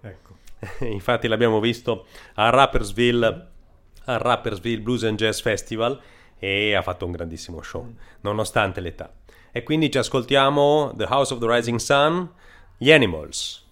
Ecco. [laughs] Infatti l'abbiamo visto a Rappersville, al Rappersville Blues and Jazz Festival e ha fatto un grandissimo show, mm. nonostante l'età. E quindi ci ascoltiamo The House of the Rising Sun, gli Animals.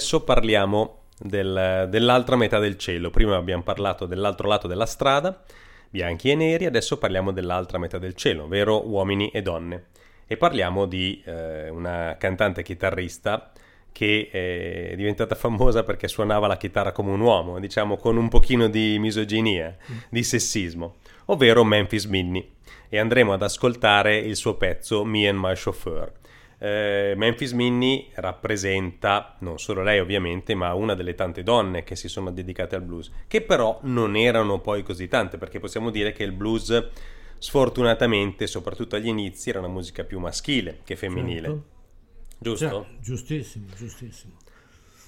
adesso parliamo del, dell'altra metà del cielo. Prima abbiamo parlato dell'altro lato della strada, bianchi e neri, adesso parliamo dell'altra metà del cielo, ovvero uomini e donne. E parliamo di eh, una cantante chitarrista che eh, è diventata famosa perché suonava la chitarra come un uomo, diciamo con un pochino di misoginia, mm. di sessismo, ovvero Memphis Minnie. E andremo ad ascoltare il suo pezzo Me and My Chauffeur eh, Memphis Minnie rappresenta, non solo lei ovviamente, ma una delle tante donne che si sono dedicate al blues, che però non erano poi così tante, perché possiamo dire che il blues sfortunatamente, soprattutto agli inizi, era una musica più maschile che femminile. Certo. Giusto? Cioè, giustissimo, giustissimo.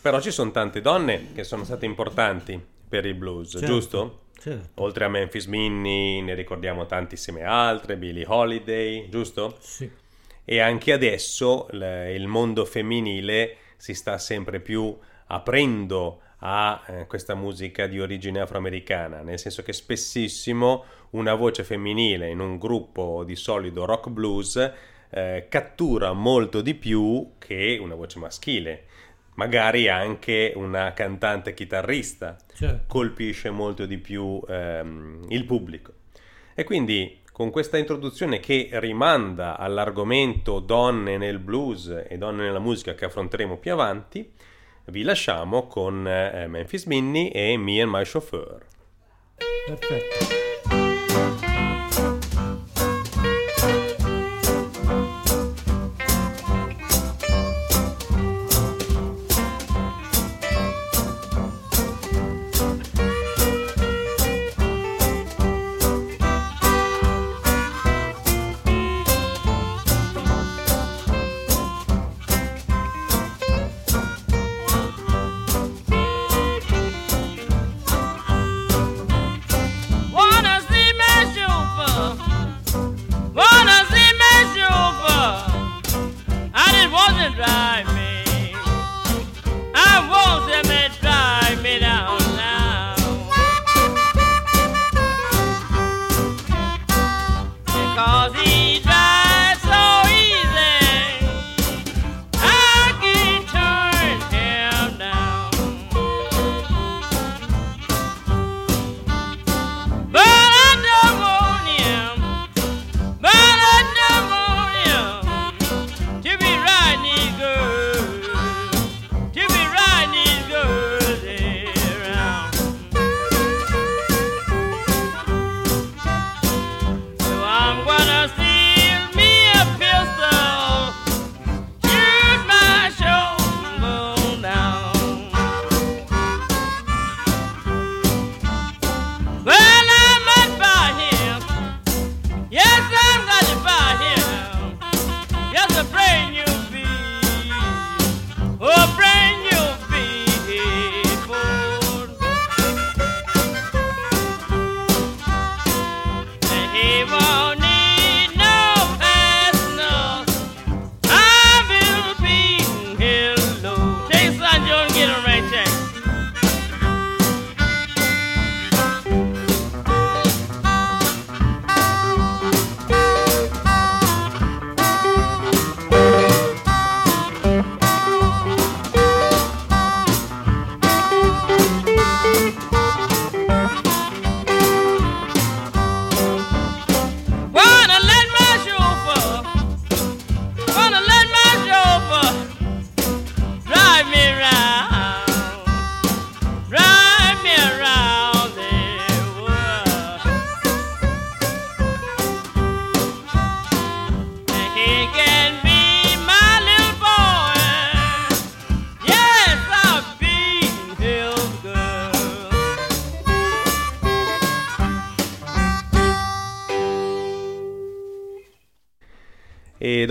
Però ci sono tante donne che sono state importanti per il blues, Certo, giusto? certo. Oltre a Memphis Minnie ne ricordiamo tantissime altre, Billie Holiday, giusto? Sì. E anche adesso il mondo femminile si sta sempre più aprendo a eh, questa musica di origine afroamericana, nel senso che spessissimo una voce femminile in un gruppo di solido rock blues eh, cattura molto di più che una voce maschile. Magari anche una cantante chitarrista Certo. colpisce molto di più ehm, il pubblico. E quindi con questa introduzione che rimanda all'argomento donne nel blues e donne nella musica che affronteremo più avanti, vi lasciamo con eh, Memphis Minnie e Me and My Chauffeur. Perfetto.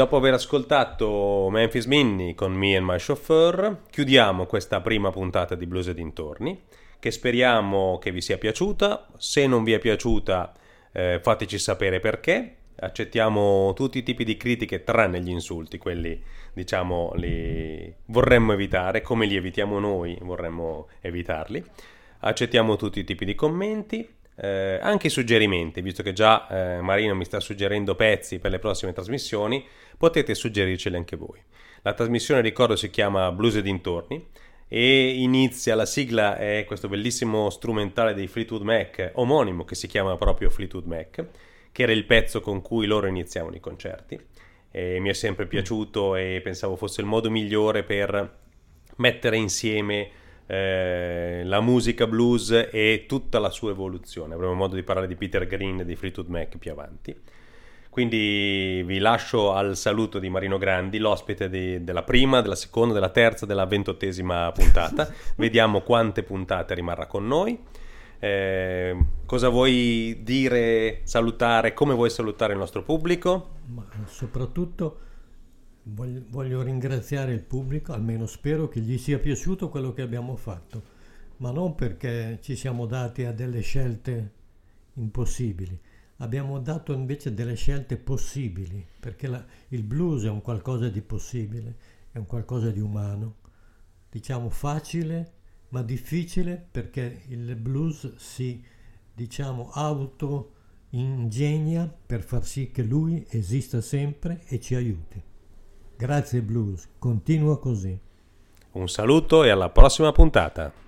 Dopo aver ascoltato Memphis Minnie con Me and My Chauffeur, chiudiamo questa prima puntata di Blues e dintorni, che speriamo che vi sia piaciuta. Se non vi è piaciuta, eh, fateci sapere perché. Accettiamo tutti i tipi di critiche, tranne gli insulti, quelli diciamo li vorremmo evitare, come li evitiamo noi, vorremmo evitarli. Accettiamo tutti i tipi di commenti, eh, anche suggerimenti, visto che già eh, Marino mi sta suggerendo pezzi per le prossime trasmissioni, potete suggerirceli anche voi. La trasmissione, ricordo, si chiama Blues e dintorni e inizia, la sigla è questo bellissimo strumentale dei Fleetwood Mac, omonimo, che si chiama proprio Fleetwood Mac, che era il pezzo con cui loro iniziavano i concerti. E mi è sempre piaciuto e pensavo fosse il modo migliore per mettere insieme eh, la musica blues e tutta la sua evoluzione. Avremo modo di parlare di Peter Green e di Fleetwood Mac più avanti. Quindi vi lascio al saluto di Marino Grandi, l'ospite di- della prima, della seconda, della terza, della ventottesima puntata. [laughs] Vediamo quante puntate rimarrà con noi. Eh, cosa vuoi dire, salutare, come vuoi salutare il nostro pubblico? Ma soprattutto voglio ringraziare il pubblico, almeno spero che gli sia piaciuto quello che abbiamo fatto, ma non perché ci siamo dati a delle scelte impossibili, abbiamo dato invece delle scelte possibili, perché la- il blues è un qualcosa di possibile, è un qualcosa di umano, diciamo facile ma difficile perché il blues si diciamo auto ingegna per far sì che lui esista sempre e ci aiuti. Grazie blues, continua così. Un saluto e alla prossima puntata.